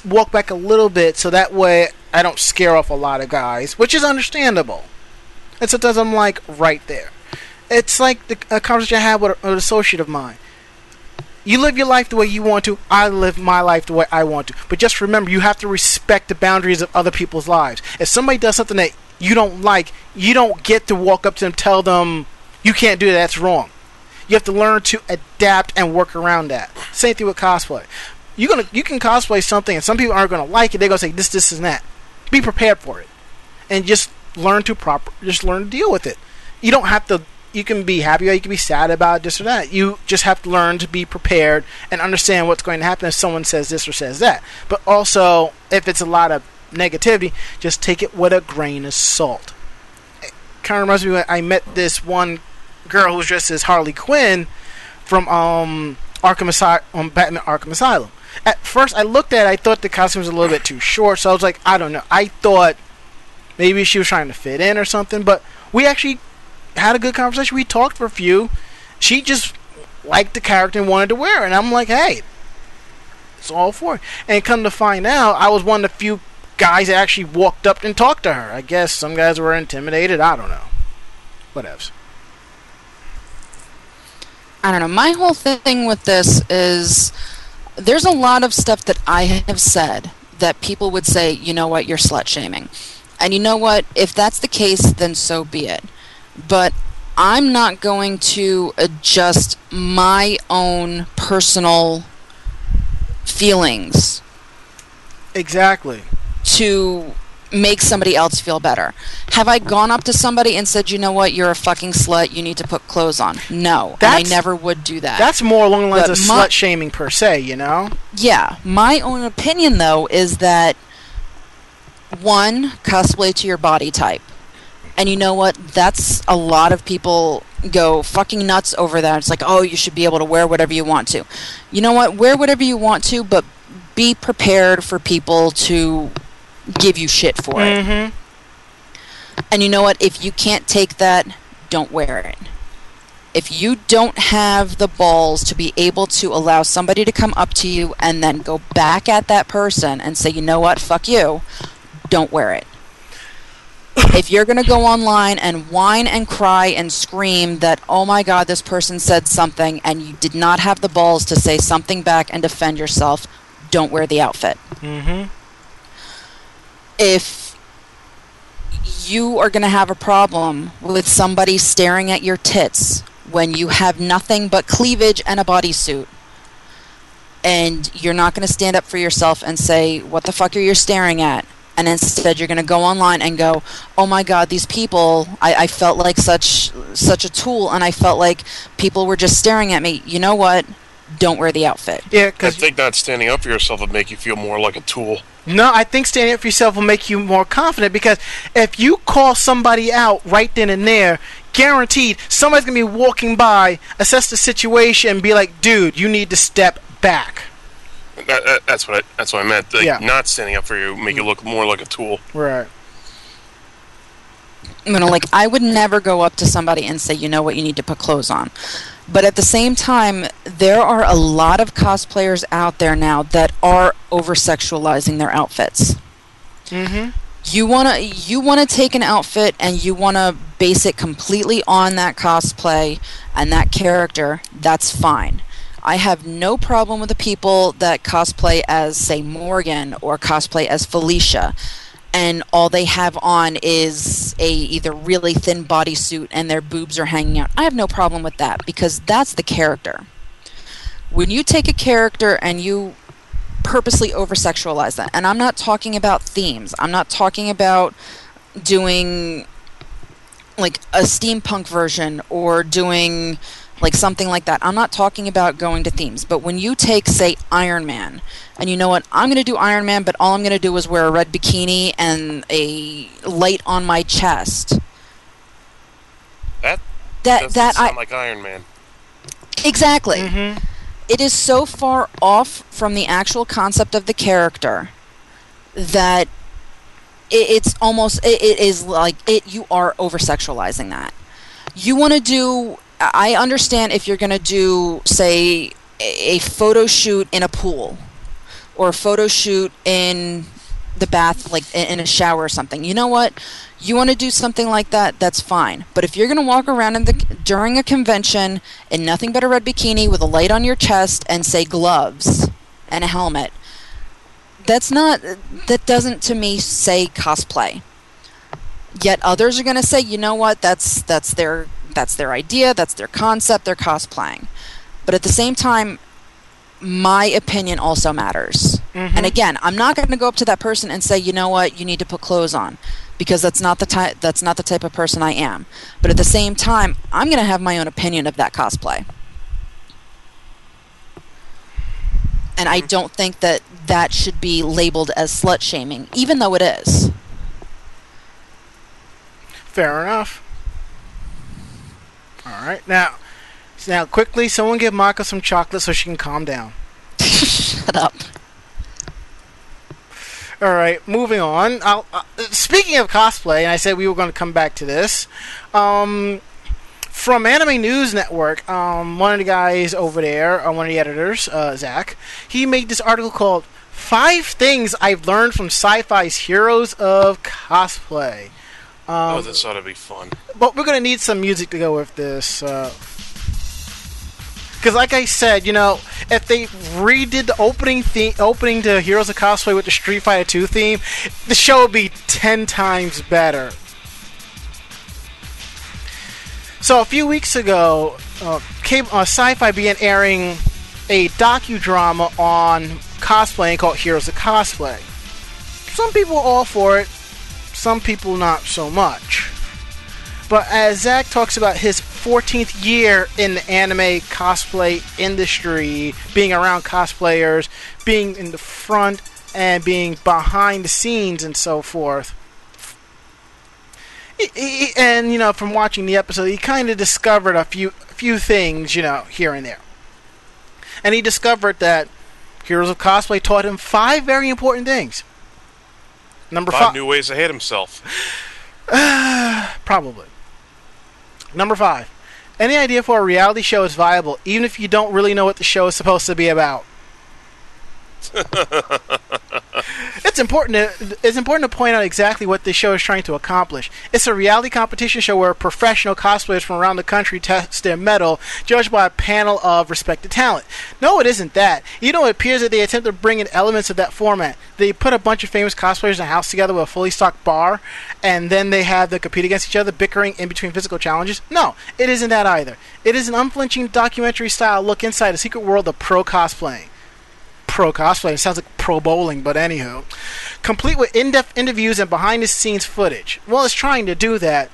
walk back a little bit so that way I don't scare off a lot of guys, which is understandable. And sometimes I'm like, right there. It's like the a conversation I had with an associate of mine. You live your life the way you want to. I live my life the way I want to. But just remember, you have to respect the boundaries of other people's lives. If somebody does something that you don't like, you don't get to walk up to them tell them you can't do that. That's wrong. You have to learn to adapt and work around that. Same thing with cosplay. You're gonna you can cosplay something, and some people aren't gonna like it. They're gonna say this, this, and that. Be prepared for it, and just learn to proper. Just learn to deal with it. You don't have to. You can be happy or you can be sad about this or that. You just have to learn to be prepared and understand what's going to happen if someone says this or says that. But also, if it's a lot of negativity, just take it with a grain of salt. Kind of reminds me when I met this one girl who was dressed as Harley Quinn from um Arkham Asylum, um, Batman Arkham Asylum. At first, I looked at it, I thought the costume was a little bit too short, so I was like, I don't know. I thought maybe she was trying to fit in or something, but we actually had a good conversation. We talked for a few. She just liked the character and wanted to wear it, and I'm like, hey, it's all for it. And come to find out, I was one of the few guys actually walked up and talked to her. I guess some guys were intimidated. I don't know. Whatevs. I don't know. My whole thing with this is there's a lot of stuff that I have said that people would say, you know what, you're slut shaming. And you know what, if that's the case, then so be it. But I'm not going to adjust my own personal feelings Exactly. To make somebody else feel better. Have I gone up to somebody and said, you know what, you're a fucking slut, you need to put clothes on? No. And I never would do that. That's more along the lines But of my- slut shaming per se, you know? Yeah, my own opinion though is that one cosplay to your body type, and you know what? That's a lot of people go fucking nuts over that. It's like, oh, you should be able to wear whatever you want to. You know what? Wear whatever you want to, but be prepared for people to give you shit for it. Mm-hmm. And you know what? If you can't take that, don't wear it. If you don't have the balls to be able to allow somebody to come up to you and then go back at that person and say, you know what, fuck you, don't wear it. [LAUGHS] if you're going to go online and whine and cry and scream that, oh my god, this person said something, and you did not have the balls to say something back and defend yourself, don't wear the outfit Mm-hmm. If you are going to have a problem with somebody staring at your tits when you have nothing but cleavage and a bodysuit and you're not going to stand up for yourself and say what the fuck are you staring at? And instead you're going to go online and go oh my god these people I, I felt like such such a tool and i felt like people were just staring at me. You know what don't wear the outfit Yeah, because I think not standing up for yourself would make you feel more like a tool. no, I think standing up for yourself will make you more confident. Because if you call somebody out right then and there, guaranteed somebody's gonna be walking by, assess the situation, and be like, "Dude, you need to step back." That, that- that's what I, that's what I meant. Like, Yeah. Not standing up for you make you look more like a tool. Right. You know like i would never go up to somebody and say you know what you need to put clothes on. But at the same time there are a lot of cosplayers out there now that are over sexualizing their outfits. Mm-hmm. you want to you want to take an outfit and you want to base it completely on that cosplay and that character that's fine. I have no problem with the people that cosplay as say Morrigan or cosplay as felicia and all they have on is a either really thin bodysuit and their boobs are hanging out i have no problem with that because that's the character when you take a character and you purposely over sexualize that. And I'm not talking about themes. I'm not talking about doing like a steampunk version or doing like something like that. I'm not talking about going to themes. But when you take, say, Iron Man, and you know what, I'm going to do Iron Man, but all I'm going to do is wear a red bikini and a light on my chest. That That doesn't that I sound like Iron Man. exactly. Mm-hmm. it is so far off from the actual concept of the character that it, it's almost it, it is like it you are over sexualizing that you want to do i understand if you're going to do say a, photo shoot in a pool or a photo shoot in the bath like in a shower or something. You know what? You want to do something like that that's fine. But if you're going to walk around in the during a convention in nothing but a red bikini with a light on your chest and say gloves and a helmet that's not that doesn't to me say cosplay. Yet others are going to say you know what? That's that's their that's their idea that's their concept they're cosplaying. But at the same time my opinion also matters. Mm-hmm. And again i'm not going to go up to that person and say you know what? You need to put clothes on. Because that's not the type that's not the type of person i am. But at the same time i'm going to have my own opinion of that cosplay. And i mm-hmm. don't think that that should be labeled as slut shaming even though it is. Fair enough. All right, now, now quickly, someone give Mako some chocolate so she can calm down. [LAUGHS] shut up All right, moving on. I'll, uh, speaking of cosplay, and I said we were going to come back to this. Um, from Anime News Network, um, one of the guys over there, uh, one of the editors, uh, Zach, he made this article called Five Things I've Learned from Syfy's Heroes of Cosplay. Oh, Um, this ought to be fun. but we're gonna need some music to go with this. Because, like I said, you know, if they redid the opening theme, opening to Heroes of Cosplay with the Street Fighter 2 theme, the show would be ten times better. So a few weeks ago, uh, came, uh, Syfy began airing a docudrama on cosplaying called Heroes of Cosplay. Some people were all for it, some people not so much. But as Zach talks about his 14th year in the anime cosplay industry, being around cosplayers, being in the front and being behind the scenes and so forth. And you know, from watching the episode, he kind of discovered a few few things, you know, here and there. And he discovered that Heroes of Cosplay taught him five very important things. Number Five five, new ways to hate himself. [SIGHS] Probably. Number five. Any idea for a reality show is viable, even if you don't really know what the show is supposed to be about. [LAUGHS] it's important to it's important to point out exactly what this show is trying to accomplish. It's a reality competition show where professional cosplayers from around the country test their mettle, judged by a panel of respected talent. No, it isn't that. You know, it appears that they attempt to bring in elements of that format. They put a bunch of famous cosplayers in a house together with a fully stocked bar, and then they have them compete against each other, bickering in between physical challenges. No, it isn't that either. It is an unflinching documentary style look inside a secret world of pro cosplaying pro cosplay. It sounds like pro bowling, but anywho. Complete with in depth interviews and behind the scenes footage. Well, it's trying to do that.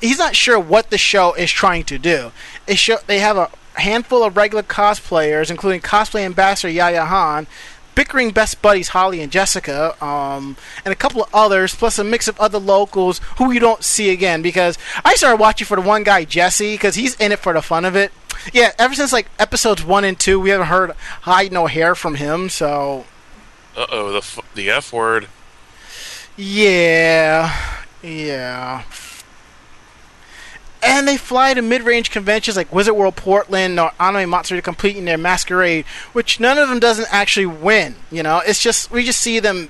He's not sure what the show is trying to do. It show, they have a handful of regular cosplayers, including cosplay ambassador Yaya Han, bickering best buddies Holly and Jessica, um, and a couple of others, plus a mix of other locals who you don't see again. Because I started watching for the one guy Jesse, because he's in it for the fun of it. Yeah, ever since like episodes one and two, we haven't heard hide no hair from him. So Uh oh, the f- the F word. yeah, yeah. And they fly to mid-range conventions like Wizard World Portland or Anime Matsuri to compete in their masquerade, which none of them doesn't actually win. You know, it's just we just see them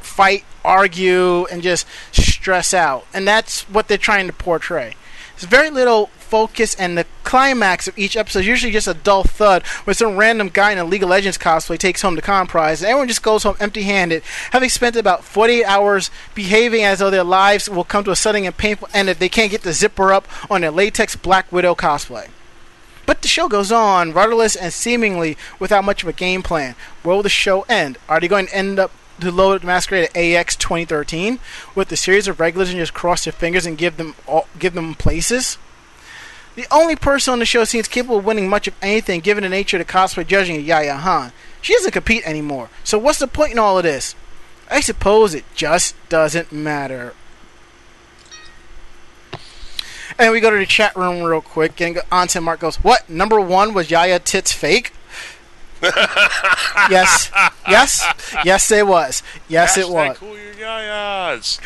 fight, argue, and just stress out, and that's what they're trying to portray. There's very little focus, and the climax of each episode is usually just a dull thud where some random guy in a League of Legends cosplay takes home the con prize, and everyone just goes home empty handed, having spent about 48 hours behaving as though their lives will come to a sudden and painful end if they can't get the zipper up on their latex Black Widow cosplay. But the show goes on, rudderless and seemingly without much of a game plan. Where will the show end? Are they going to end up to load Masquerade at AX 2013 with the series of regulars and just cross your fingers and give them all, give them places? The only person on the show seems capable of winning much of anything given the nature of the cosplay judging Yaya Han. She doesn't compete anymore, so what's the point in all of this? I suppose it just doesn't matter. And we go to the chat room real quick and Onsen Mark goes, What? Number one was Yaya Tits fake? [LAUGHS] yes. Yes. Yes, it was. Yes, it was. Cool your yayas.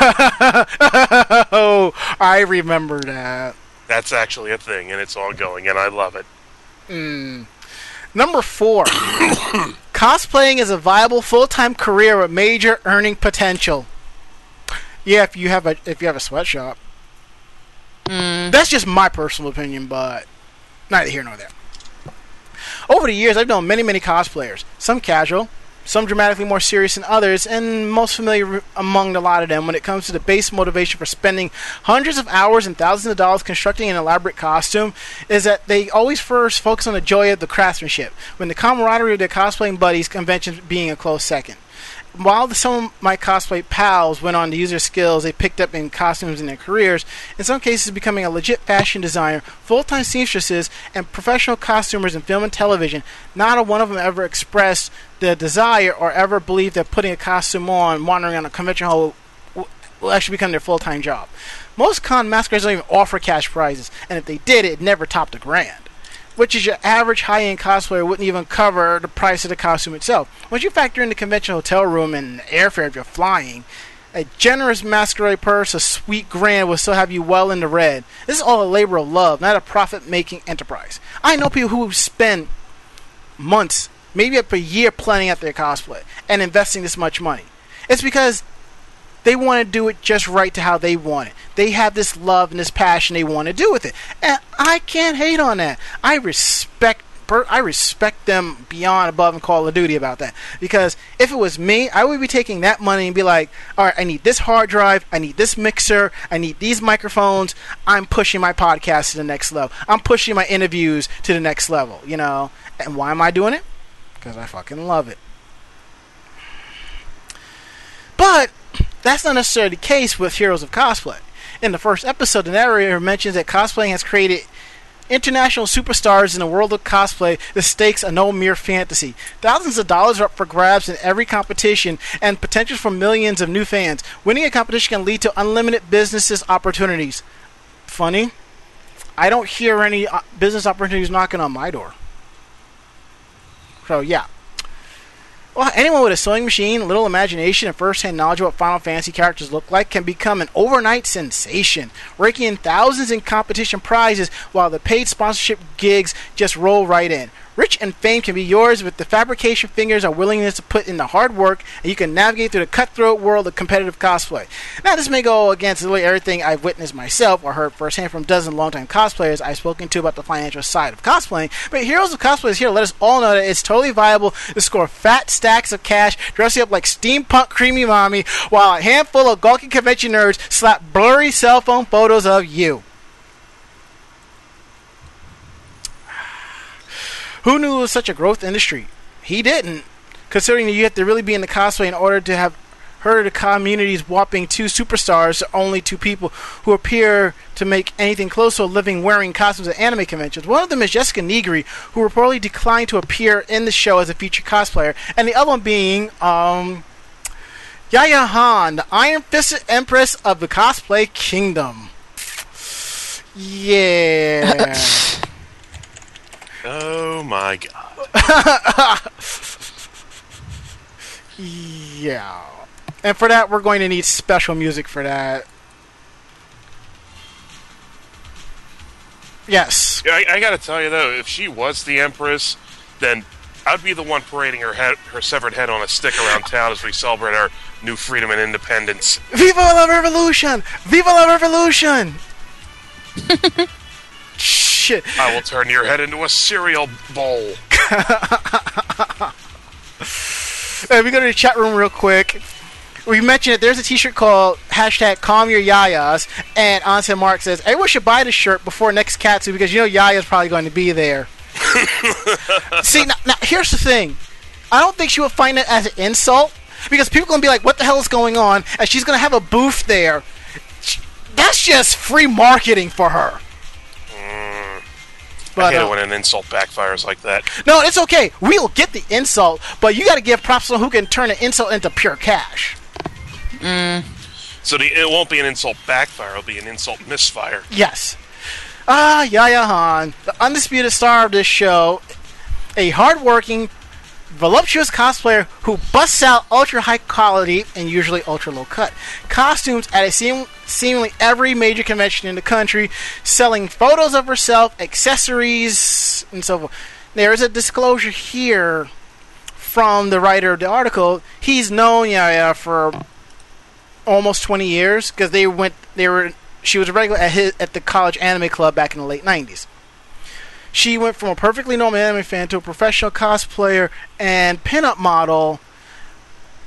[LAUGHS] oh, I remember that. That's actually a thing, and it's all going, and I love it. Mm. Number four, [COUGHS] cosplaying is a viable full-time career with major earning potential. Yeah, if you have a if you have a sweatshop. Mm. That's just my personal opinion, but neither here nor there. Over the years, I've known many, many cosplayers. Some casual, some dramatically more serious than others, and most familiar among a lot of them when it comes to the base motivation for spending hundreds of hours and thousands of dollars constructing an elaborate costume is that they always first focus on the joy of the craftsmanship, when the camaraderie of their cosplaying buddies conventions being a close second. While some of my cosplay pals went on to use their skills they picked up in costumes in their careers, in some cases becoming a legit fashion designer, full-time seamstresses, and professional costumers in film and television, not a one of them ever expressed the desire or ever believed that putting a costume on, wandering on a convention hall, will, actually become their full-time job. Most con masquerades don't even offer cash prizes, and if they did, it never topped a grand which is your average high-end cosplayer wouldn't even cover the price of the costume itself. Once you factor in the convention hotel room and airfare if you're flying, a generous masquerade purse, a sweet grand will still have you well in the red. This is all a labor of love, not a profit-making enterprise. I know people who spend months, maybe up a year planning out their cosplay and investing this much money. It's because they want to do it just right to how they want it. They have this love and this passion they want to do with it, and I can't hate on that. I respect. I respect them beyond above and Call of Duty about that because if it was me, I would be taking that money and be like, "All right, I need this hard drive, I need this mixer, I need these microphones. I'm pushing my podcast to the next level. I'm pushing my interviews to the next level." You know, and why am I doing it? Because I fucking love it. But that's not necessarily the case with Heroes of Cosplay. In the first episode, the narrator mentions that cosplaying has created international superstars in the world of cosplay. The stakes are no mere fantasy. Thousands of dollars are up for grabs in every competition, and potential for millions of new fans. Winning a competition can lead to unlimited businesses opportunities. Funny, I don't hear any uh, business opportunities knocking on my door. So yeah. Well, anyone with a sewing machine, little imagination, and first-hand knowledge of what Final Fantasy characters look like can become an overnight sensation, raking in thousands in competition prizes while the paid sponsorship gigs just roll right in. Rich and fame can be yours with the fabrication fingers or willingness to put in the hard work, and you can navigate through the cutthroat world of competitive cosplay. Now, this may go against literally everything I've witnessed myself or heard firsthand from dozens of longtime cosplayers I've spoken to about the financial side of cosplaying, but Heroes of Cosplay is here to let us all know that it's totally viable to score fat stacks of cash, dressing up like steampunk creamy mommy, while a handful of gawky convention nerds slap blurry cell phone photos of you. Who knew it was such a growth industry? He didn't, considering that you have to really be in the cosplay in order to have heard of the community's whopping two superstars to only two people who appear to make anything close to a living wearing costumes at anime conventions. One of them is Jessica Nigri, who reportedly declined to appear in the show as a featured cosplayer, and the other one being um, Yaya Han, the Iron Fisted Empress of the Cosplay Kingdom. Yeah. [LAUGHS] Oh my god. [LAUGHS] Yeah. And for that, we're going to need special music for that. Yes. I, I gotta tell you though, if she was the Empress, then I'd be the one parading her head, her severed head on a stick around town as we celebrate our new freedom and independence. Viva la Revolution! Viva la Revolution! [LAUGHS] Shit. I will turn your head into a cereal bowl. [LAUGHS] Uh, we go to the chat room real quick. We mentioned that there's a T-shirt called hashtag Calm Your Yayas, and Onsen Mark says everyone should buy this shirt before next Katsu because you know Yaya's probably going to be there. [LAUGHS] See, now, now here's the thing. I don't think she would find it as an insult because people are going to be like, "What the hell is going on?" And she's going to have a booth there. That's just free marketing for her. I But hate uh, it when an insult backfires like that. no, it's okay. We'll get the insult, but you got to give props to who can turn an insult into pure cash. So the, it won't be an insult backfire; it'll be an insult misfire. Yes. Ah, Yaya Han, the undisputed star of this show, a hardworking, voluptuous cosplayer who busts out ultra high quality and usually ultra low cut costumes at a seem- seemingly every major convention in the country, selling photos of herself, accessories, and so forth. There is a disclosure here from the writer of the article. He's known Yaya for almost 20 years because they went they were she was a regular at his, at the college anime club back in the late 90s she went from a perfectly normal anime fan to a professional cosplayer and pinup model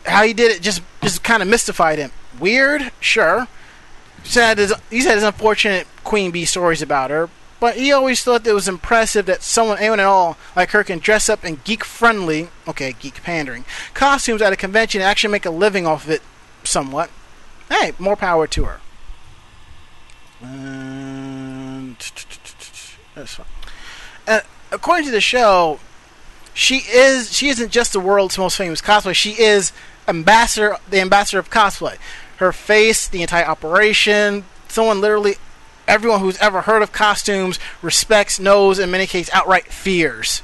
how he did it just just kind of mystified him weird sure said his, he's had his unfortunate queen bee stories about her but he always thought it was impressive that someone anyone at all like her can dress up in geek friendly okay geek pandering costumes at a convention and actually make a living off of it somewhat hey, more power to her. Um, that's fine. Uh, according to the show, she is she isn't just the world's most famous cosplay. She is ambassador, the ambassador of cosplay. Her face, the entire operation, someone literally, everyone who's ever heard of costumes respects, knows, in many cases, outright fears.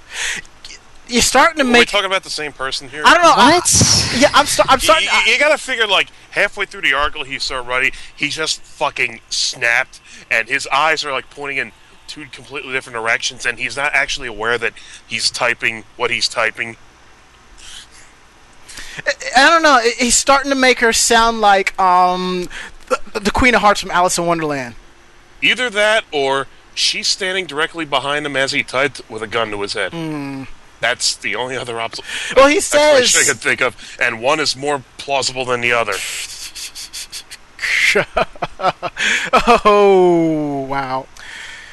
You're starting to Are we make. talking about the same person here? I don't know. I- What? yeah, I'm, sta- I'm You, starting. you- you gotta figure, like, halfway through the article, he's so ready, he just fucking snapped, and his eyes are, like, pointing in two completely different directions, and he's not actually aware that he's typing what he's typing. I don't know. He's starting to make her sound like um the, the Queen of Hearts from Alice in Wonderland. Either that, or she's standing directly behind him as he typed with a gun to his head. Hmm. That's the only other option Well, he explanation I could think of, and one is more plausible than the other. [LAUGHS] oh wow.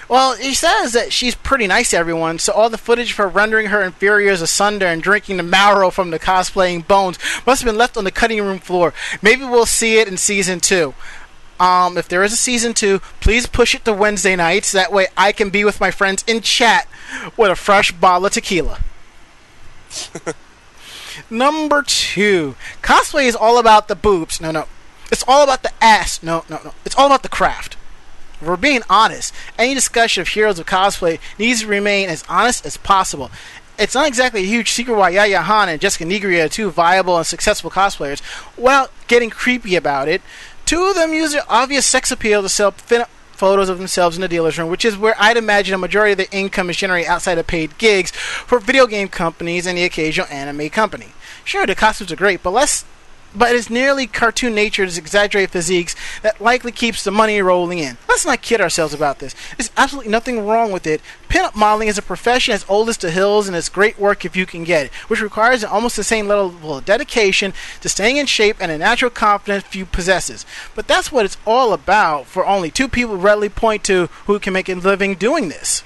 Well, he says that she's pretty nice to everyone, so all the footage of her rendering her inferiors asunder and drinking the marrow from the cosplaying bones must have been left on the cutting room floor. Maybe we'll see it in season two. Um, if there is a season two, please push it to Wednesday nights. That way I can be with my friends in chat with a fresh bottle of tequila. [LAUGHS] Number two, cosplay is all about the boobs. No, no. It's all about the ass. No, no, no. It's all about the craft. If we're being honest, any discussion of heroes of cosplay needs to remain as honest as possible. It's not exactly a huge secret why Yaya Han and Jessica Nigri are two viable and successful cosplayers. Without getting creepy about it, two of them use their obvious sex appeal to sell fin- photos of themselves in the dealer's room, which is where I'd imagine a majority of their income is generated outside of paid gigs for video game companies and the occasional anime company. Sure, the costumes are great, but less but it's nearly cartoon natured exaggerated physiques that likely keeps the money rolling in. Let's not kid ourselves about this. There's absolutely nothing wrong with it. Pinup modeling is a profession as old as the hills, and it's great work if you can get it, which requires almost the same level of dedication to staying in shape and a natural confidence few possesses. But that's what it's all about for only two people readily point to who can make a living doing this.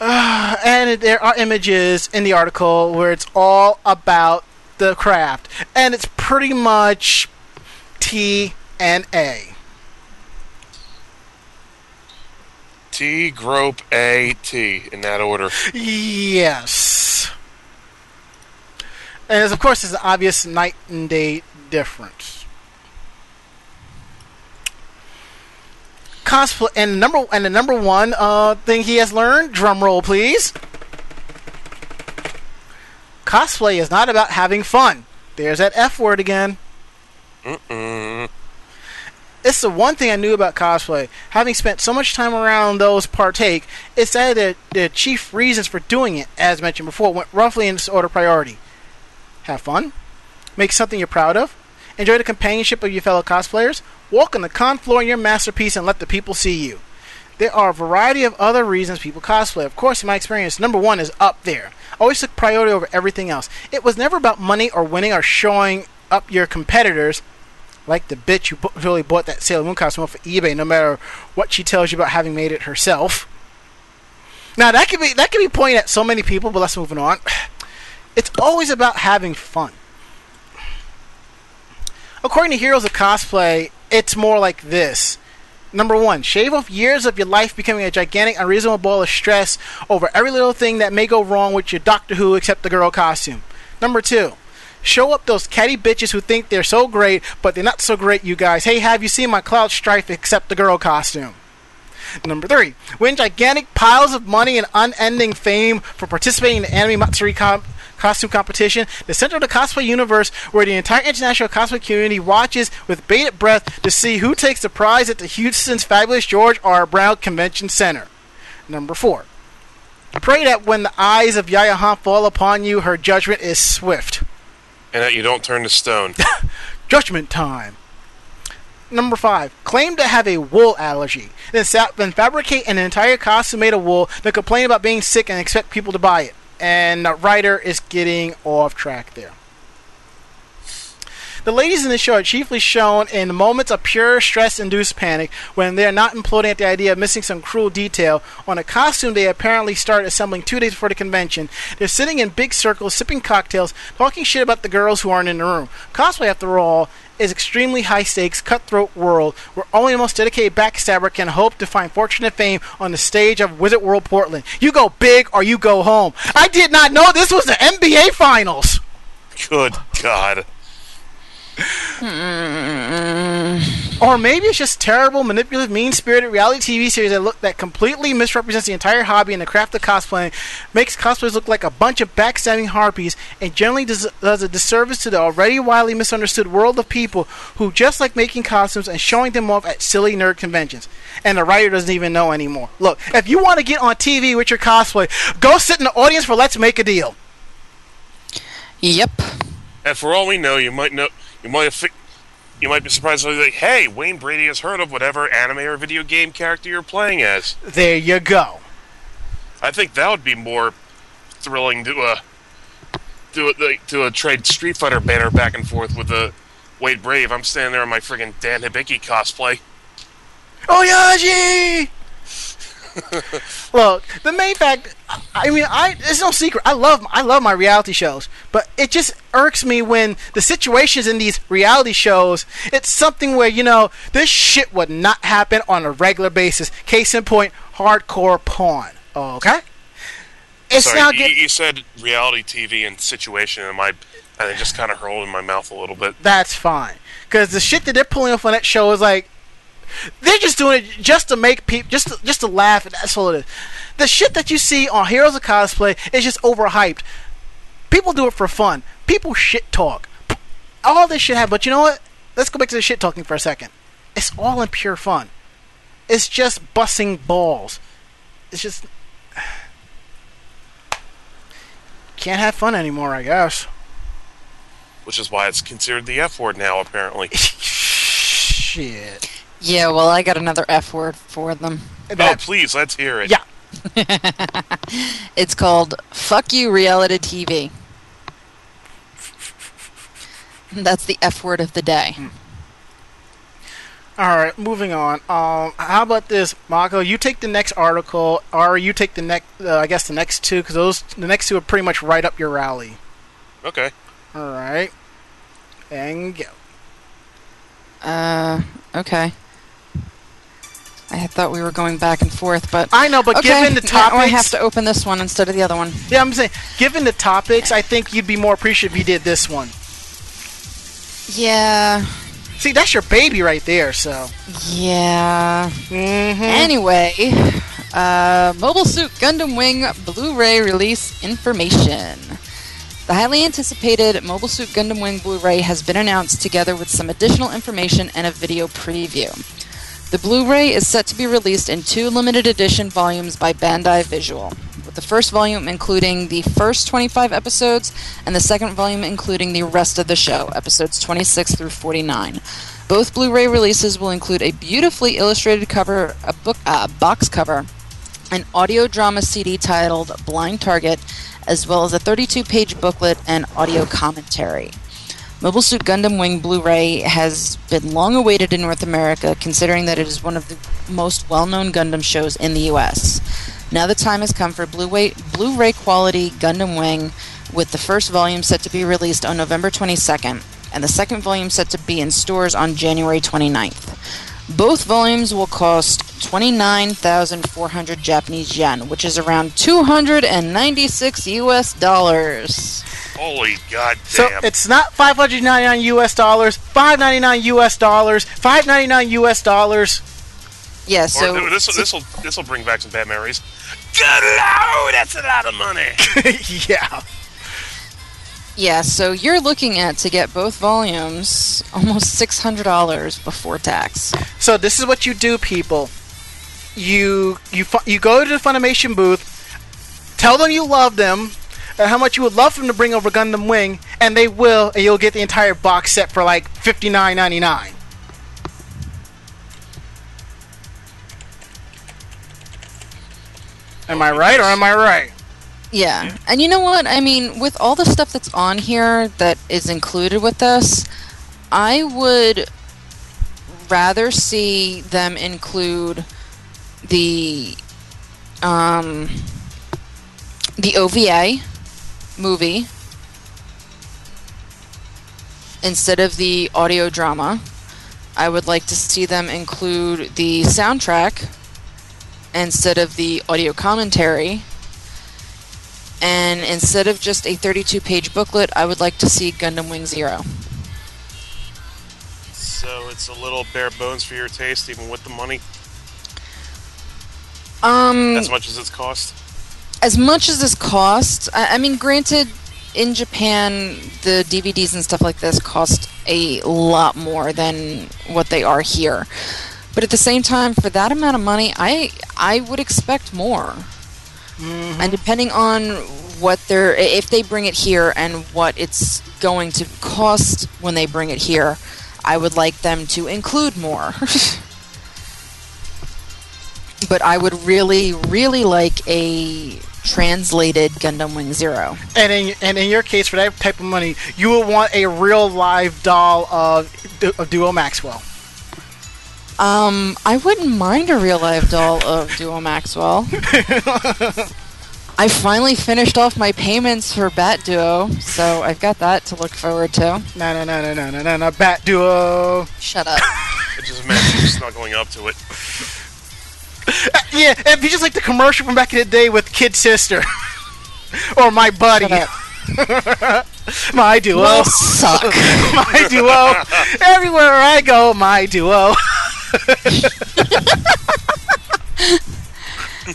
Uh, [SIGHS] and there are images in the article where it's all about the craft, and it's pretty much T and A. T, grope, A, T, in that order. Yes. And of course, there's an obvious night and day difference. Cosplay and the number and the number one uh, thing he has learned. Drum roll, please. Cosplay is not about having fun. There's that F word again. Mm-mm. it's the one thing I knew about cosplay. Having spent so much time around those partake, it's that the, the chief reasons for doing it, as mentioned before, went roughly in this order of priority. Have fun, make something you're proud of, enjoy the companionship of your fellow cosplayers, walk on the con floor in your masterpiece, and let the people see you. There are a variety of other reasons people cosplay. Of course, in my experience, number one is up there. Always took priority over everything else. It was never about money or winning or showing up your competitors like the bitch who really bought that Sailor Moon costume off of eBay, no matter what she tells you about having made it herself. Now that could be that could be pointed at so many people, but let's move on. [SIGHS] It's always about having fun. According to Heroes of Cosplay, it's more like this. Number one, shave off years of your life becoming a gigantic, unreasonable ball of stress over every little thing that may go wrong with your Doctor Who except the girl costume. Number two, show up those catty bitches who think they're so great, but they're not so great, you guys. Hey, have you seen my Cloud Strife except the girl costume? Number three, win gigantic piles of money and unending fame for participating in Anime Matsuri com- costume competition, the center of the cosplay universe where the entire international cosplay community watches with bated breath to see who takes the prize at the Houston's fabulous George R. Brown Convention Center. Number four, pray that when the eyes of Yaya Han fall upon you, her judgment is swift. And that you don't turn to stone. [LAUGHS] Judgment time. Number five, claim to have a wool allergy. Then, sa- then fabricate an entire costume made of wool, then complain about being sick and expect people to buy it. And writer is getting off track there. The ladies in the show are chiefly shown in moments of pure stress-induced panic when they are not imploding at the idea of missing some cruel detail on a costume they apparently started assembling two days before the convention. They're sitting in big circles, sipping cocktails, talking shit about the girls who aren't in the room. Cosplay, after all, is extremely high stakes, cutthroat world where only the most dedicated backstabber can hope to find fortune and fame on the stage of Wizard World Portland. You go big or you go home. I did not know this was the NBA Finals. Good God. Hmm. Or maybe it's just terrible, manipulative, mean-spirited reality TV series that look that completely misrepresents the entire hobby and the craft of cosplaying, makes cosplayers look like a bunch of backstabbing harpies, and generally does, does a disservice to the already widely misunderstood world of people who just like making costumes and showing them off at silly nerd conventions. And the writer doesn't even know anymore. Look, if you want to get on TV with your cosplay, go sit in the audience for Let's Make a Deal. Yep. And for all we know, you might know, you might have, fi- you might be surprised. To like, hey, Wayne Brady has heard of whatever anime or video game character you're playing as. There you go. I think that would be more thrilling to uh, do a like, to a trade Street Fighter banner back and forth with a Wade Brave. I'm standing there in my friggin' Dan Hibiki cosplay. Oyaji! [LAUGHS] Look, the main fact, I mean, I it's no secret. I love I love my reality shows, but it just irks me when the situations in these reality shows. It's something where you know this shit would not happen on a regular basis. Case in point, hardcore porn. Okay, it's Sorry, now you, get, you said reality TV and situation, and my and it just kind of hurled in my mouth a little bit. that's fine because the shit that they're pulling off on that show is like they're just doing it just to make people just to, just to laugh and that's all it is the shit that you see on heroes of cosplay is just overhyped people do it for fun people shit talk all this shit happen but you know what let's go back to the shit talking for a second it's all in pure fun. It's just bussing balls. It's just [SIGHS] can't have fun anymore, I guess. Which is why it's considered the F word now, apparently. [LAUGHS] Shit. Yeah, well, I got another F word for them. oh, That- please, let's hear it. Yeah. [LAUGHS] It's called Fuck You Reality TV. That's the F word of the day. All right, moving on. Um, how about this, Mako? You take the next article, or you take the next. Uh, I guess the next two, because those the next two are pretty much right up your rally. Okay. All right, and go. Uh, okay. I thought we were going back and forth, but I know, but okay. given the yeah, oh, I have to open this one instead of the other one. yeah, I'm saying, given the topics, I think you'd be more appreciative if you did this one. Yeah, See, that's your baby right there. So, yeah. mm-hmm. Anyway, uh, Mobile Suit Gundam Wing Blu-ray release information. The highly anticipated Mobile Suit Gundam Wing Blu-ray has been announced together with some additional information and a video preview. The Blu-ray is set to be released in two limited edition volumes by Bandai Visual, with the first volume including the first 25 episodes and the second volume including the rest of the show, episodes 26 through 49. Both Blu-ray releases will include a beautifully illustrated cover, a book, uh, box cover, an audio drama CD titled Blind Target, as well as a 32-page booklet and audio commentary. Mobile Suit Gundam Wing Blu-ray has been long awaited in North America, considering that it is one of the most well-known Gundam shows in the U.S. Now the time has come for Blu-ray, Blu-ray quality Gundam Wing, with the first volume set to be released on November 22nd, and the second volume set to be in stores on January 29th. Both volumes will cost 29,400 Japanese yen, which is around 296 US dollars. Holy goddamn. So it's not 599 US dollars, 599 US dollars, 599 US dollars. Yeah, so this will this will this will bring back some bad memories. Good lord, that's a lot of money. [LAUGHS] yeah. yeah, so you're looking at to get both volumes almost $600 before tax. So this is what you do, people. You you you go to the Funimation booth, tell them you love them, and how much you would love for them to bring over Gundam Wing, and they will, and you'll get the entire box set for like fifty nine ninety nine. Am I right or am I right? Yeah. And you know what? I mean, with all the stuff that's on here that is included with this, I would rather see them include the um the OVA movie instead of the audio drama. I would like to see them include the soundtrack instead of the audio commentary. And instead of just a 32 page booklet, I would like to see Gundam Wing Zero. So it's a little bare bones for your taste, even with the money, Um, as much as it's cost. As much as this costs, I, I mean, granted, in Japan, the DVDs and stuff like this cost a lot more than what they are here. But at the same time, for that amount of money, I I would expect more. Mm-hmm. And depending on what they're, if they bring it here and what it's going to cost when they bring it here, I would like them to include more. [LAUGHS] but I would really, really like a translated Gundam Wing Zero. And in and in your case, for that type of money, you would want a real live doll of, of Duo Maxwell. Um, I wouldn't mind a real live doll of Duo Maxwell. [LAUGHS] I finally finished off my payments for Bat Duo, so I've got that to look forward to. No, no, no, no, no, no, no, no, Bat Duo. Shut up. [LAUGHS] I just imagine you snuggling up to it. Yeah, it'd be just like the commercial from back in the day with Kid Sister. [LAUGHS] or My Buddy. [LAUGHS] My Duo. Well, suck. [LAUGHS] my Duo. Everywhere I go, my Duo.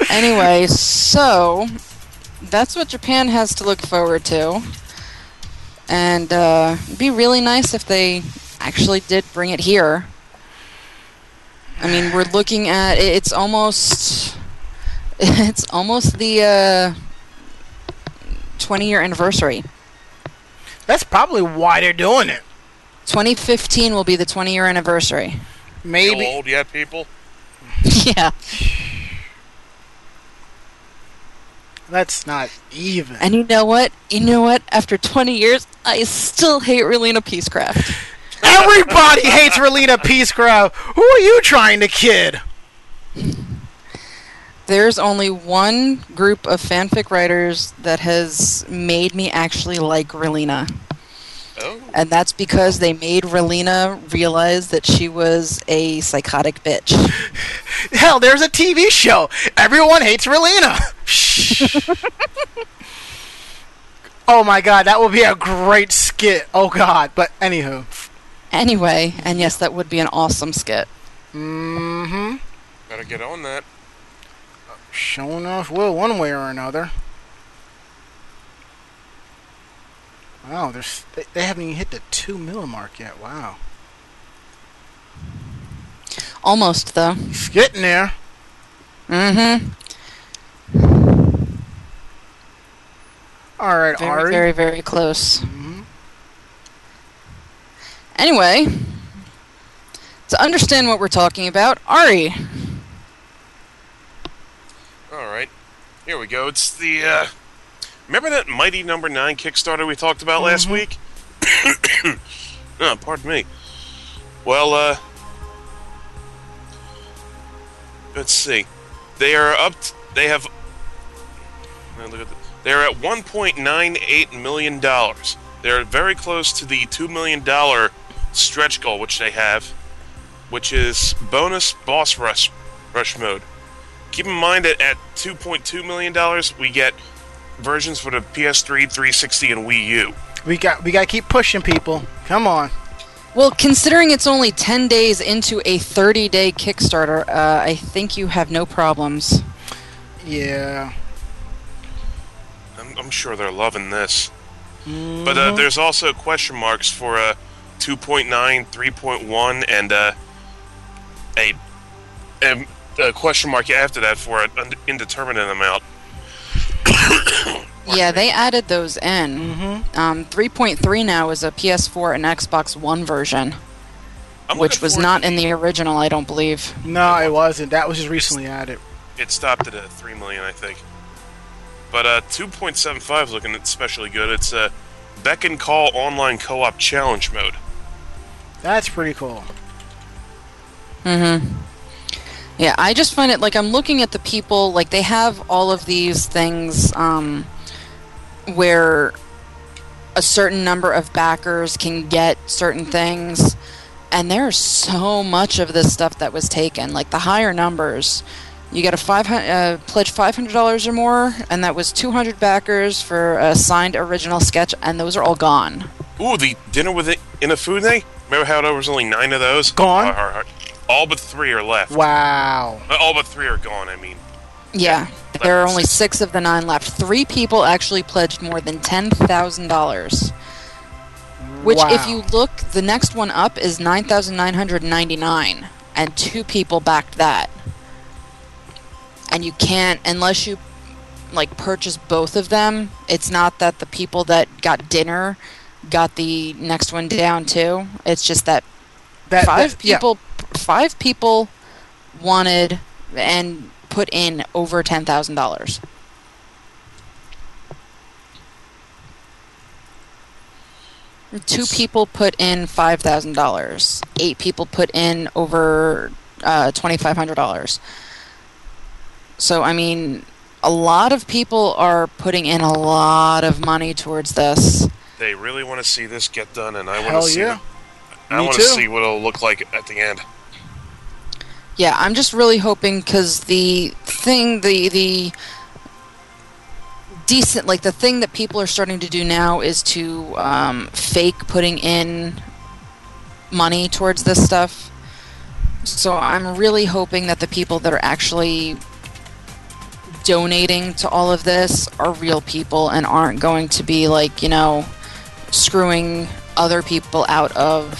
anyway, so that's what Japan has to look forward to. And uh, it'd be really nice if they actually did bring it here. I mean, we're looking at it's almost [LAUGHS] it's almost the uh, 20 year anniversary. That's probably why they're doing it. 2015 will be the 20 year anniversary. Feel Maybe. old yet, people? [LAUGHS] yeah. That's not even. And you know what? You know what? After 20 years, I still hate Relena Peacecraft. [LAUGHS] Everybody hates Relena Peacecraft. Who are you trying to kid? There's only one group of fanfic writers that has made me actually like Relena. Oh. And that's because they made Relena realize that she was a psychotic bitch. Hell, there's a TV show. Everyone hates Relena. [LAUGHS] Shh. oh my god, that would be a great skit. Oh god. But anywho. Anyway, and yes, that would be an awesome skit. Mm-hmm. Better get on that. Sure off will one way or another. Wow, there's they, they haven't even hit the two mil mark yet. Wow. Almost, though. It's getting there. Mm-hmm. Alright, Very, Ari. very, very close. Mhm. Anyway, to understand what we're talking about, Ari, All right, here we go. It's the uh, remember that Mighty Number Nine Kickstarter we talked about last week? [COUGHS] oh, pardon me. Well, uh, let's see. They are up. t- they have. Look at. They're at 1.98 million dollars. They're very close to the two million dollar stretch goal, which they have, which is bonus boss rush rush mode. Keep in mind that at 2.2 million dollars, we get versions for the PS3, 360, and Wii U. We got we gotta keep pushing people. Come on. well, considering it's only 10 days into a 30 day Kickstarter, uh, I think you have no problems. Yeah. I'm, I'm sure they're loving this. But Mm-hmm. uh, there's also question marks for uh, 2.9, 3.1, and uh, a, a, a question mark after that for an indeterminate amount. [COUGHS] Yeah, they added those in. Mm-hmm. Um, 3.3 now is a PS4 and Xbox One version, I'm which was not in the original, I don't believe. No, it wasn't. That was just recently added. It stopped at uh, 3 million, I think. But uh, 2.75 is looking especially good. It's a Beck and Call online co op challenge mode. That's pretty cool. Mm-hmm. Yeah, I just find it like I'm looking at the people like they have all of these things um, where a certain number of backers can get certain things, and there's so much of this stuff that was taken. Like the higher numbers, you get a five hundred uh, pledge five hundred dollars or more, and that was two hundred backers for a signed original sketch, and those are all gone. Ooh, the dinner with it in a food day? Remember how there was only nine of those? Gone? Uh, uh, uh, all but three are left. Wow. Uh, all but three are gone, I mean. Yeah, there are only six of the nine left. Three people actually pledged more than ten thousand dollars. Which, wow. if you look, the next one up is nine thousand nine hundred ninety-nine, and two people backed that. And you can't unless you like purchase both of them. It's not that the people that got dinner got the next one down too. It's just that that, five? that- yeah. people five people wanted and put in over ten thousand dollars. Two people put in five thousand dollars. Eight people put in over uh, twenty five hundred dollars. So i mean a lot of people are putting in a lot of money towards this They really want to see this get done, and I want Hell to see. yeah. I Me want too. to see what it'll look like at the end. Yeah, I'm just really hoping because the thing, the the decent, like the thing that people are starting to do now is to um, fake putting in money towards this stuff. So I'm really hoping that the people that are actually donating to all of this are real people and aren't going to be like you know screwing other people out of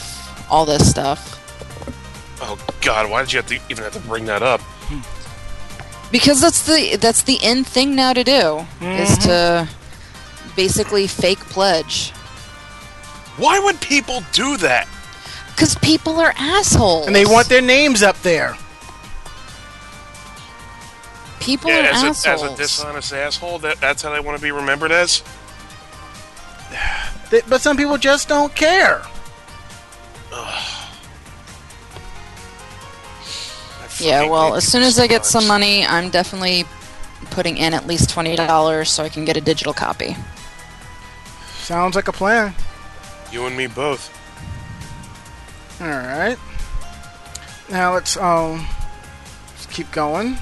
all this stuff. Oh God, why did you have to even have to bring that up? Because that's the that's the end thing now to do is mm-hmm. to basically fake pledge. Why would people do that? Because people are assholes. And they want their names up there. people Yeah, are as a, assholes. as a dishonest asshole, that, that's how they want to be remembered as. [SIGHS] They- but some people just don't care. I yeah, well, as soon as I get some money, I'm definitely putting in at least twenty dollars so I can get a digital copy. Sounds like a plan. you and me both. All right. Now let's um let's keep going.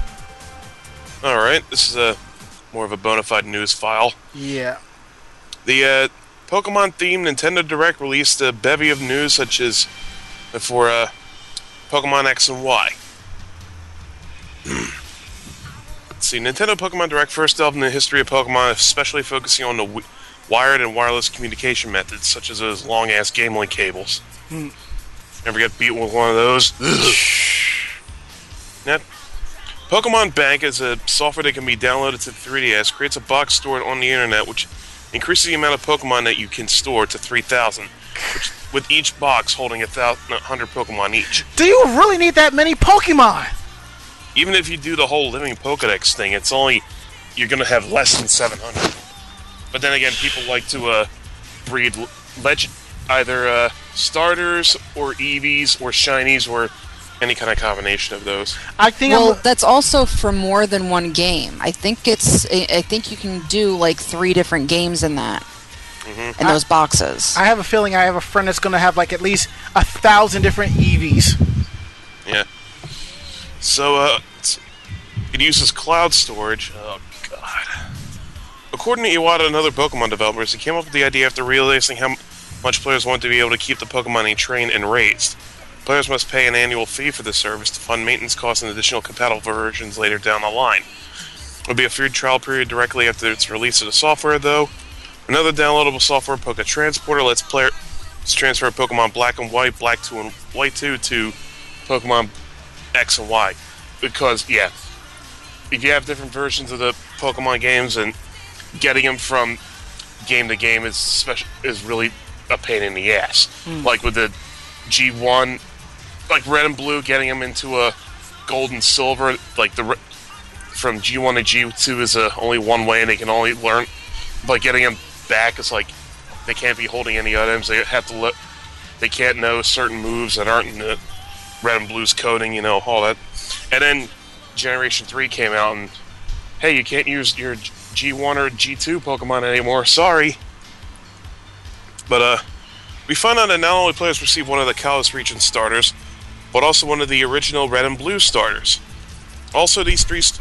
All right, this is a more of a bona fide news file. Yeah. The uh, Pokemon-themed Nintendo Direct released a bevy of news, such as for uh, Pokemon X and Y. Let's see, Nintendo Pokemon Direct first delved into the history of Pokemon, especially focusing on the wired and wireless communication methods, such as those long-ass game link cables. Never get beat with one of those? Now, Pokemon Bank is a software that can be downloaded to the 3DS, creates a box stored on the internet, which increases the amount of Pokemon that you can store to 3,000, with each box holding a thousand, 100 Pokemon each. Do you really need that many Pokemon? Even if you do the whole living Pokedex thing, it's only you're going to have less than 700. But then again, people like to uh, breed legend, either uh, starters or Eevees or Shinies or any kind of combination of those. I think Well, I'm, that's also for more than one game. I think it's. I I think you can do like three different games in that. In those boxes. I have a feeling I have a friend that's going to have like at least a thousand different EVs. Yeah. So, uh, it's- it uses cloud storage. Oh, God. According to Iwata and other Pokemon developers, he came up with the idea after realizing how much players want to be able to keep the Pokemon they train and raised. Players must pay an annual fee for the service to fund maintenance costs and additional compatible versions later down the line. There will be a free trial period directly after its release of the software, though. Another downloadable software, Poke Transporter, lets players transfer Pokemon Black and White, Black 2 and White 2 to Pokemon X and Y. Because, yeah, if you have different versions of the Pokemon games and getting them from game to game is special is really a pain in the ass. Hmm. Like with the G1, like red and blue, getting them into a gold and silver, like the from G1 to G2 is a, only one way, and they can only learn. But getting them back is like they can't be holding any items. They have to let. They can't know certain moves that aren't in the red and blue's coding. You know all that. And then Generation Three came out, and hey, you can't use your G1 or G2 Pokemon anymore. Sorry. But uh, we find out that not only players receive one of the Kalos region starters, but also one of the original Red and Blue starters. Also, these three st-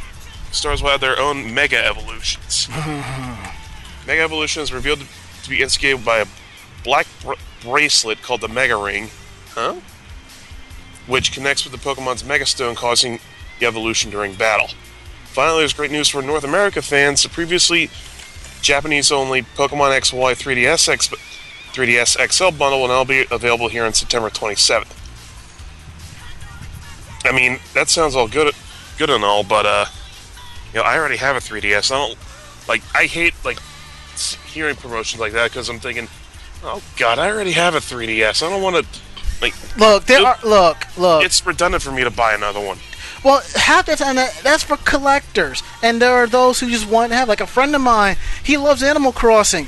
stars will have their own Mega Evolutions. [LAUGHS] Mega Evolution is revealed to be instigated by a black br- bracelet called the Mega Ring, huh? Which connects with the Pokemon's Mega Stone, causing the evolution during battle. Finally, there's great news for North America fans. The previously Japanese-only Pokemon XY 3DS X 3DS XL bundle will now be available here on September 27th. I mean, that sounds all good, good and all, but uh, you know, I already have a 3DS. I don't like. I hate like hearing promotions like that because I'm thinking, oh god, I already have a 3DS. I don't want to. Like, Look, there Look, are look, look. it's redundant for me to buy another one. Well, half the time that, that's for collectors, and there are those who just want to have. Like a friend of mine, he loves Animal Crossing.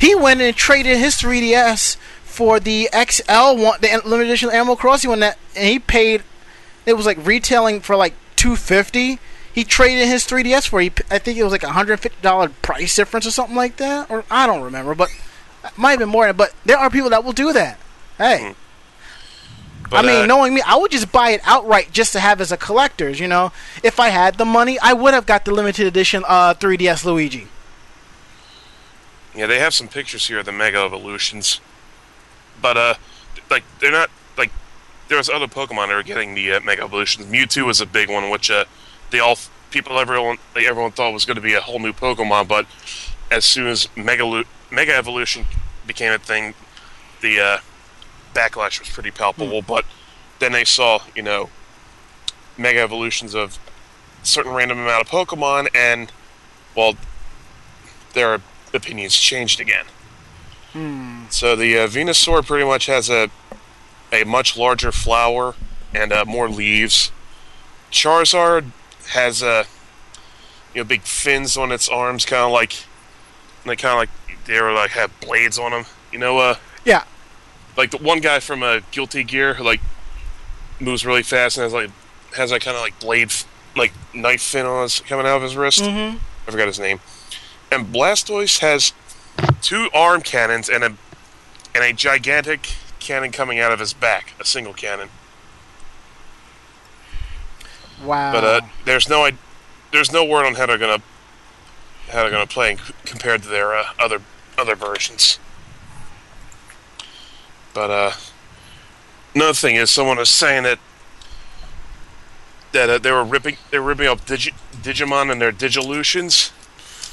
He went and traded his 3DS for the XL one, the limited edition Animal Crossing one. That and he paid. It was like retailing for like 250. He traded his 3DS for. He, I think it was like a hundred fifty dollar price difference or something like that, or I don't remember, but it might have been more. But there are people that will do that. Hey. But, I mean, uh, knowing me, I would just buy it outright just to have as a collector's. You know, if I had the money, I would have got the limited edition uh, 3DS Luigi. Yeah, they have some pictures here of the Mega Evolutions, but uh, like they're not like there's other Pokemon that are getting the uh, Mega Evolutions. Mewtwo was a big one, which uh, they all people everyone like everyone thought was going to be a whole new Pokemon, but as soon as Mega Mega Evolution became a thing, the uh, backlash was pretty palpable. But then they saw, you know, mega evolutions of certain random amount of Pokemon, and well, their opinions changed again. So the uh, Venusaur pretty much has a a much larger flower and uh, more leaves. Charizard has uh, you know big fins on its arms, kind of like they kind of like they were like have blades on them. You know, uh, Yeah. like the one guy from uh, Guilty Gear who like moves really fast and has like has that kind of like blade like knife fin on his coming out of his wrist. Mm-hmm. I forgot his name. And Blastoise has two arm cannons and a and a gigantic cannon coming out of his back, a single cannon. Wow. But uh, there's no i- there's no word on how they're gonna how they're gonna play compared to their uh, other other versions. But uh, another thing is, someone was saying that that uh, they were ripping they were ripping up Digi- Digimon and their Digilutions,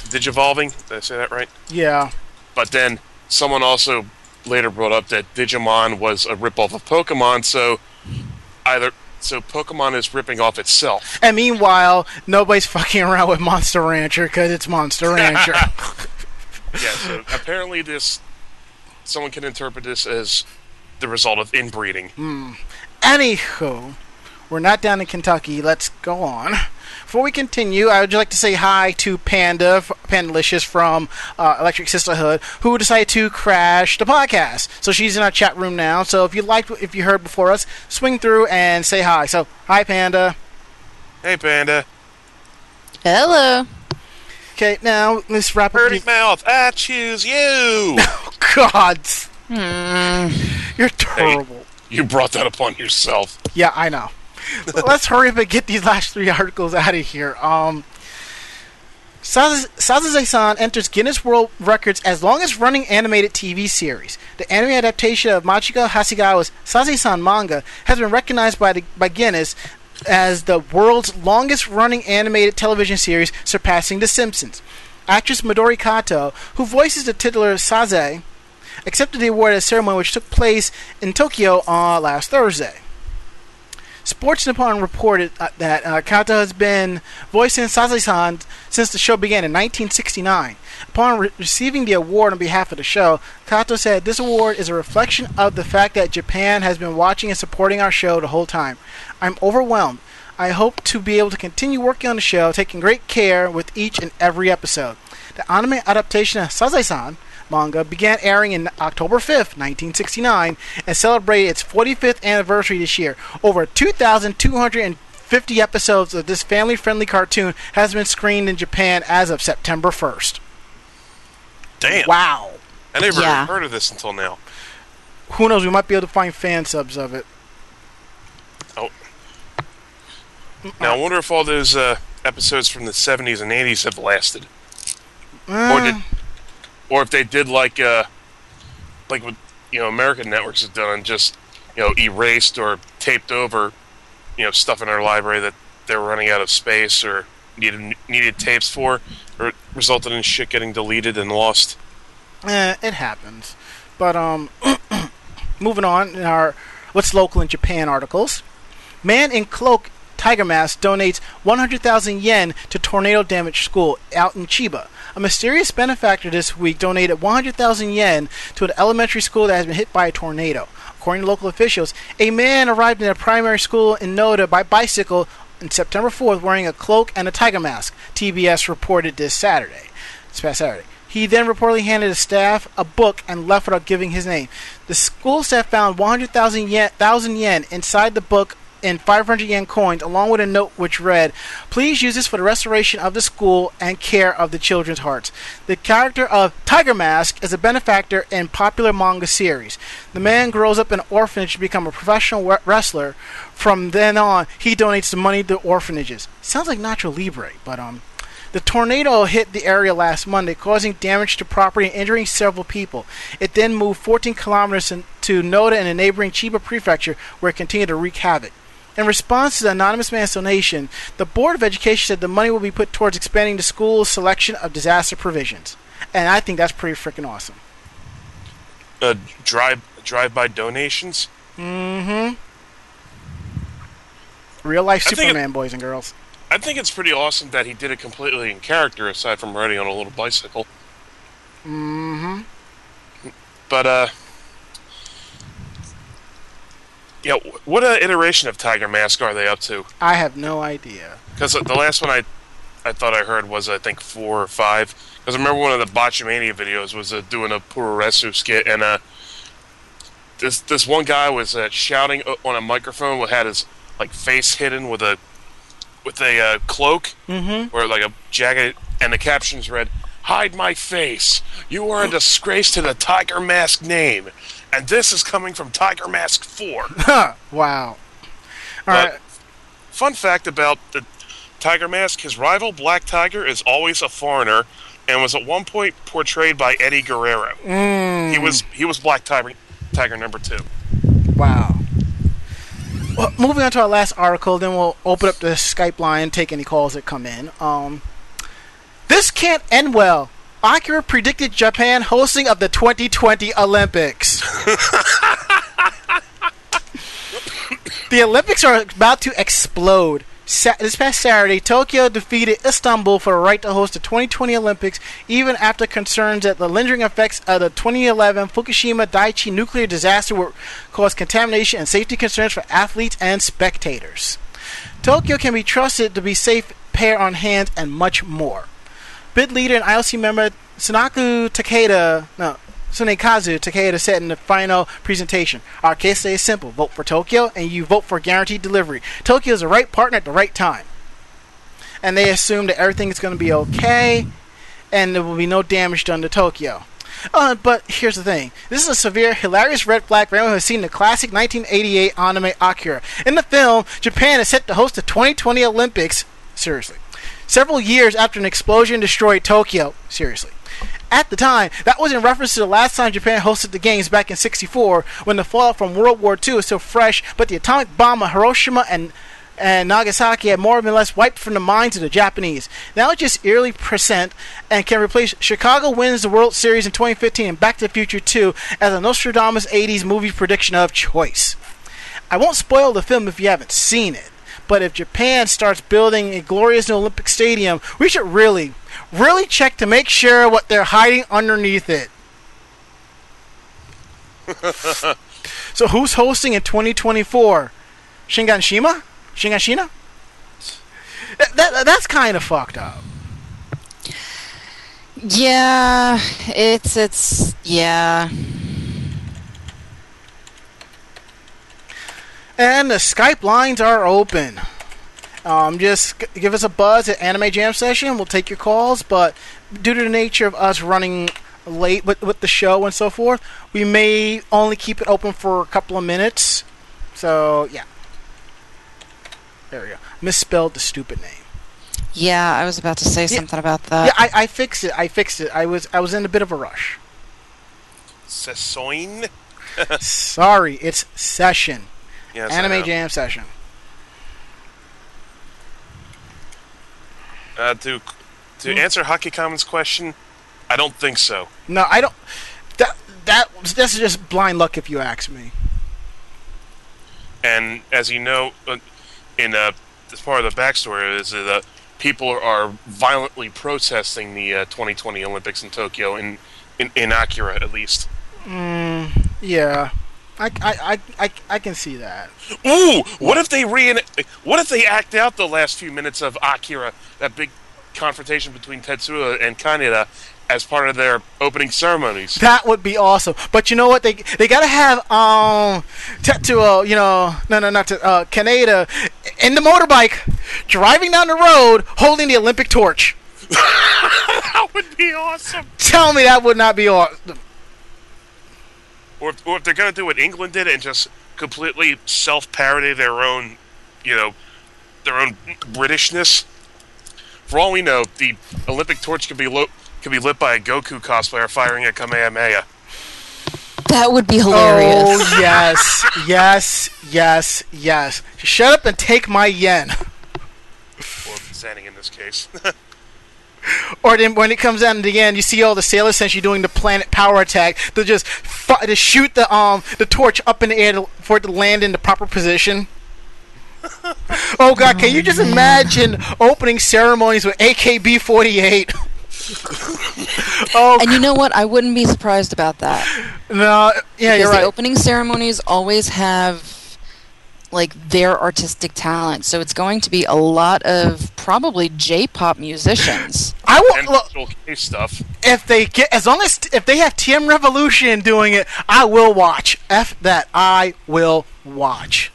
Digivolving. Did I say that right? yeah. But then someone also later brought up that Digimon was a ripoff of Pokemon, so either so Pokemon is ripping off itself. And meanwhile, nobody's fucking around with Monster Rancher because it's Monster Rancher. [LAUGHS] [LAUGHS] Yeah, so apparently this someone can interpret this as the result of inbreeding. Hmm. Anywho, we're not down in Kentucky. Let's go on. Before we continue, I would just like to say hi to Panda, f- Pandalicious from uh, Electric Sisterhood, who decided to crash the podcast. So she's in our chat room now. So if you liked, what- if you heard before us, swing through and say hi. So hi, Panda. Hey, Panda. Hello. Okay, now let's wrap up. Birdie these- Mouth, I choose you! [LAUGHS] Oh God, Hmm. you're terrible. you brought that upon yourself. Yeah, I know. Let's hurry up and get these last three articles out of here. Um, Sazae-san enters Guinness World Records as longest running animated TV series. The anime adaptation of Machiko Hasegawa's Sazae-san manga has been recognized by, the, by Guinness as the world's longest running animated television series, surpassing The Simpsons. Actress Midori Kato, who voices the titular Saze, accepted the award at a ceremony which took place in Tokyo on last Thursday. Sports Nippon reported uh, that uh, Kato has been voicing Sazae-san since the show began in 1969. Upon re- receiving the award on behalf of the show, Kato said, This award is a reflection of the fact that Japan has been watching and supporting our show the whole time. I'm overwhelmed. I hope to be able to continue working on the show, taking great care with each and every episode. The anime adaptation of Sazae-san manga began airing in October 5th, 1969, and celebrated its 45th anniversary this year. Over 2,250 episodes of this family friendly cartoon has been screened in Japan as of September 1st. Damn. Wow. I never Yeah. heard of this until now. Who knows? We might be able to find fan subs of it. Oh. Now, I wonder if all those uh, episodes from the 70s and 80s have lasted. Or Uh, did, or if they did like, uh, like what you know American networks have done, just you know erased or taped over, you know stuff in their library that they were running out of space or needed needed tapes for, or resulted in shit getting deleted and lost. Eh, it happens. But um, [CLEARS THROAT] moving on in our what's local in Japan articles. Man in cloak tiger mask donates 100,000 yen to tornado damaged school out in Chiba. A mysterious benefactor this week donated 100,000 yen to an elementary school that has been hit by a tornado. According to local officials, a man arrived in a primary school in Noda by bicycle on September 4th wearing a cloak and a tiger mask. TBS reported this Saturday. This past Saturday. He then reportedly handed the staff a book and left without giving his name. The school staff found 100,000 yen, yen inside the book in 500 yen coins, along with a note which read, Please use this for the restoration of the school and care of the children's hearts. The character of Tiger Mask is a benefactor in popular manga series. The man grows up in an orphanage to become a professional wrestler. From then on, he donates the money to orphanages. Sounds like Nacho Libre, but um, the tornado hit the area last Monday, causing damage to property and injuring several people. It then moved 14 kilometers to Noda in the neighboring Chiba prefecture, where it continued to wreak havoc. In response to the anonymous man's donation, the Board of Education said the money will be put towards expanding the school's selection of disaster provisions. And I think that's pretty freaking awesome. Uh, drive drive by donations. Mm-hmm. Real life think it- Superman, boys and girls. I think it's pretty awesome that he did it completely in character, aside from riding on a little bicycle. Mm-hmm. But uh, yeah, what uh, iteration of Tiger Mask are they up to? I have no idea. Because the last one I, I thought I heard was I think four or five. Because I remember one of the Botchamania videos was uh, doing a Puroresu skit, and uh, this this one guy was uh, shouting on a microphone, had his like face hidden with a with a uh, cloak Mm-hmm. or like a jacket, and the captions read, "Hide my face! You are a disgrace to the Tiger Mask name, and this is coming from Tiger Mask Four. [LAUGHS] wow. All But- right. Fun fact about the Tiger Mask: his rival Black Tiger is always a foreigner, and was at one point portrayed by Eddie Guerrero. Mm, He was he was Black Tiger Tiger number two. Wow. Well, moving on to our last article, then we'll open up the Skype line, take any calls that come in. Um, this can't end well. Akira predicted Japan hosting of the 2020 Olympics. the Olympics are about to explode. Sa- this past Saturday, Tokyo defeated Istanbul for the right to host the 2020 Olympics, even after concerns that the lingering effects of the 2011 Fukushima Daiichi nuclear disaster would cause contamination and safety concerns for athletes and spectators. Tokyo can be trusted to be safe pair on hand, and much more. Bid leader and IOC member Sunaku Takeda, no, Tsunekazu Takeda said in the final presentation, Our case is simple. Vote for Tokyo and you vote for guaranteed delivery. Tokyo is the right partner at the right time. And they assume that everything is going to be okay and there will be no damage done to Tokyo. Uh, but here's the thing. This is a severe, hilarious red flag for anyone who has seen the classic 1988 anime Akira. In the film, Japan is set to host the 2020 Olympics. Seriously. Several years after an explosion destroyed Tokyo. Seriously. At the time, that was in reference to the last time Japan hosted the games back in 64, when the fallout from World War II is still fresh, but the atomic bomb of Hiroshima and and Nagasaki had more or less wiped from the minds of the Japanese. Now it's just eerily present and can replace Chicago wins the World Series in 2015 and Back to the Future 2 as a Nostradamus 80s movie prediction of choice. I won't spoil the film if you haven't seen it, but if Japan starts building a glorious new Olympic stadium, we should really, really check to make sure what they're hiding underneath it. [LAUGHS] so who's hosting in 2024? Shinganshima? Shingashina? That, that, that's kind of fucked up. Yeah, it's it's yeah. And the Skype lines are open. Um, just give us a buzz at Anime Jam Session. We'll take your calls, but due to the nature of us running late with, with the show and so forth, we may only keep it open for a couple of minutes. So, yeah. There we go. Misspelled the stupid name. Yeah, I was about to say Yeah. something about that. yeah, I, I fixed it. I fixed it. I was I was in a bit of a rush. Sessoin. [LAUGHS] [LAUGHS] Sorry, it's session. Yes, Anime. Jam Session. Uh, to to Hmm. answer Hockey Common's question, I don't think so. No, I don't. That that that's just blind luck, if you ask me. And as you know, uh, in uh, as part of the backstory is that uh, people are violently protesting the uh, 2020 Olympics in Tokyo, in, in in Akira at least. Yeah, I, I, I, I, I can see that. Ooh, what if they re What if they act out the last few minutes of Akira, that big confrontation between Tetsuya and Kaneda, as part of their opening ceremonies? That would be awesome. But you know what? They they gotta have um Tetsuo, you know, no, no, not to uh, Kaneda in the motorbike, driving down the road, holding the Olympic torch. [LAUGHS] that would be awesome. Tell me that would not be awesome. Or, or if they're going to do what England did and just completely self-parody their own, you know, their own Britishness. For all we know, the Olympic torch could be lo- could be lit by a Goku cosplayer firing a Kamehameha. That would be hilarious. Oh yes, yes, yes, yes. Shut up and take my yen. Or Zanning in this case. [LAUGHS] [LAUGHS] Or then when it comes down to the end, you see all the sailors essentially doing the planet power attack. They just fi- to shoot the um the torch up in the air to, for it to land in the proper position. [LAUGHS] Oh god, can you just imagine opening ceremonies with AKB 48? [LAUGHS] oh And you know what? I wouldn't be surprised about that. no, yeah, because you're the right. opening ceremonies always have like their artistic talent. So it's going to be a lot of probably J-pop musicians. I will look Visual Kei stuff. if they get as long as if they have TM Revolution doing it, I will watch. F that, I will watch.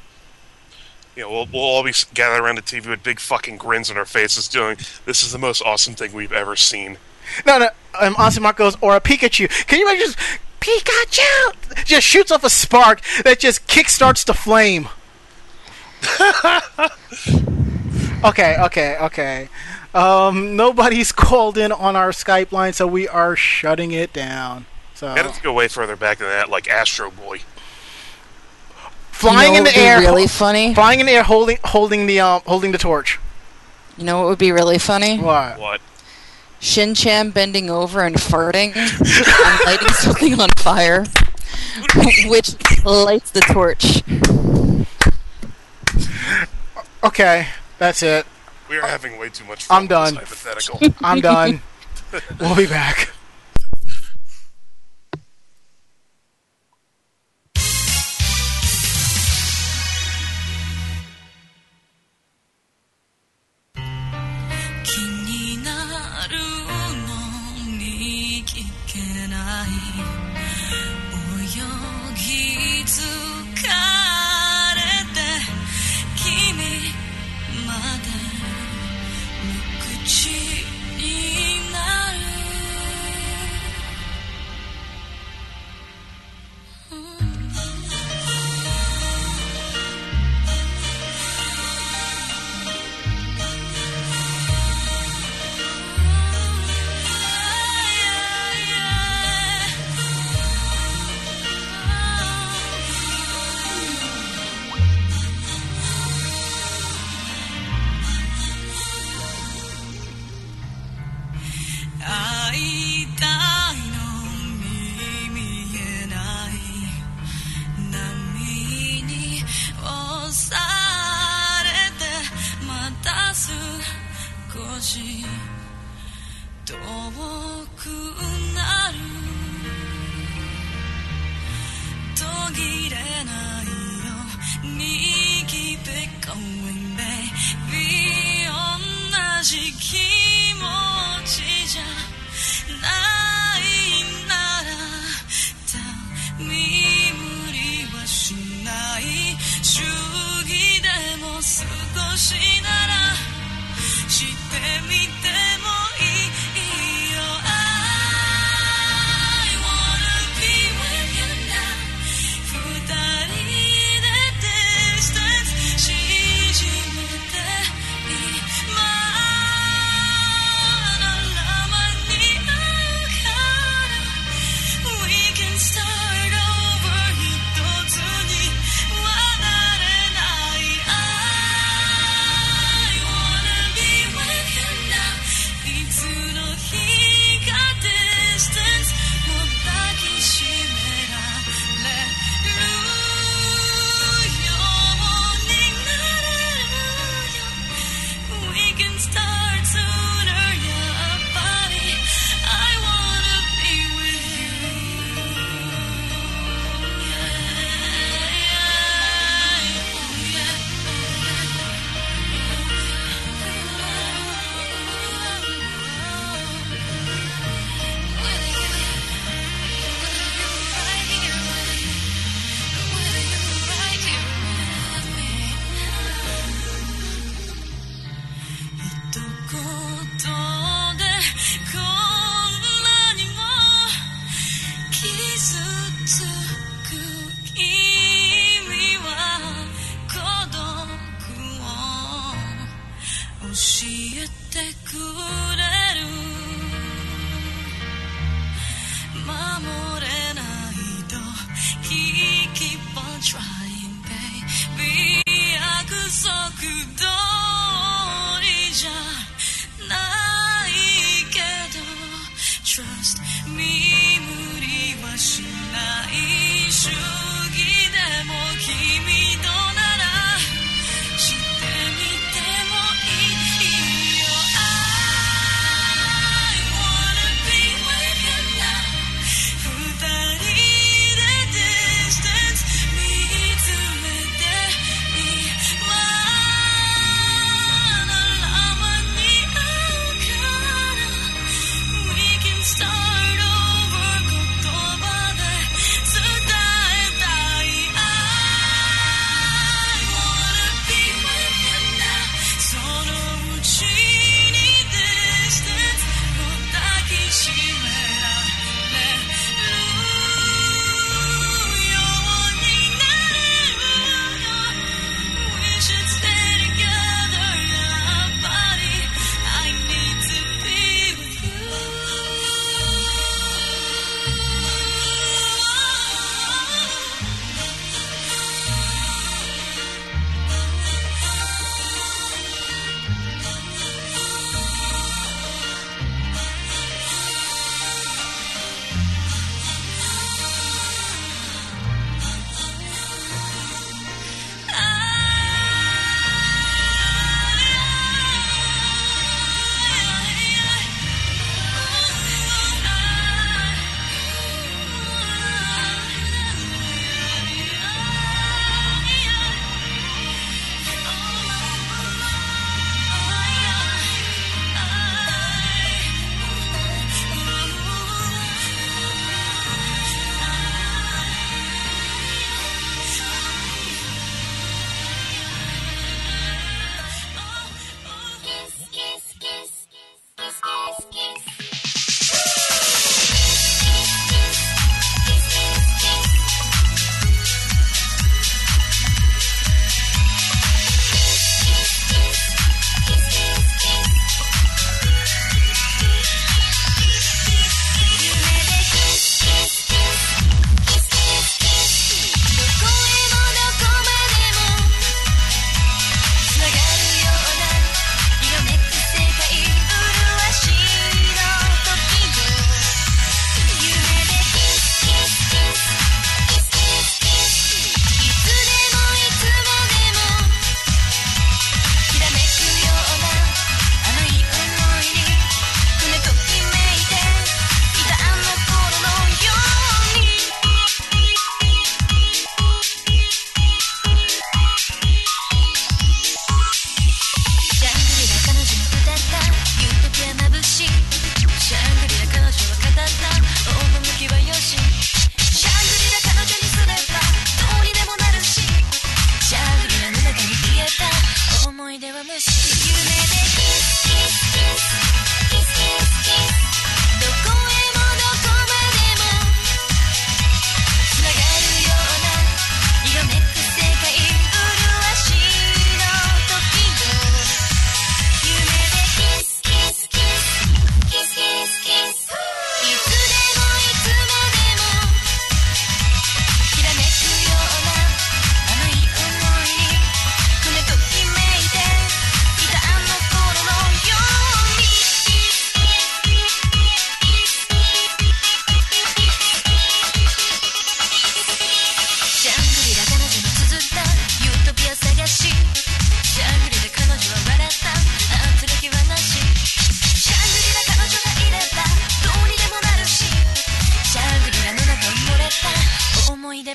You know, we'll, we'll all be gathered around the TV with big fucking grins on our faces doing, this is the most awesome thing we've ever seen. No, no, um, Ansima goes or a Pikachu. Can you imagine just Pikachu just shoots off a spark that just kickstarts the flame? [LAUGHS] okay, okay, okay. Um, nobody's [LAUGHS] called in on our Skype line, so we are shutting it down. So I have to go way further back than that, like Astro Boy. flying you know in the air, really funny. flying in the air, holding holding the um holding the torch. You know what would be really funny? What? What? Shin Chan bending over and farting and [LAUGHS] lighting something on fire, which lights the torch. Okay, that's it. We are having way too much fun. I'm done. Hypothetical. I'm done. [LAUGHS] we'll be back.「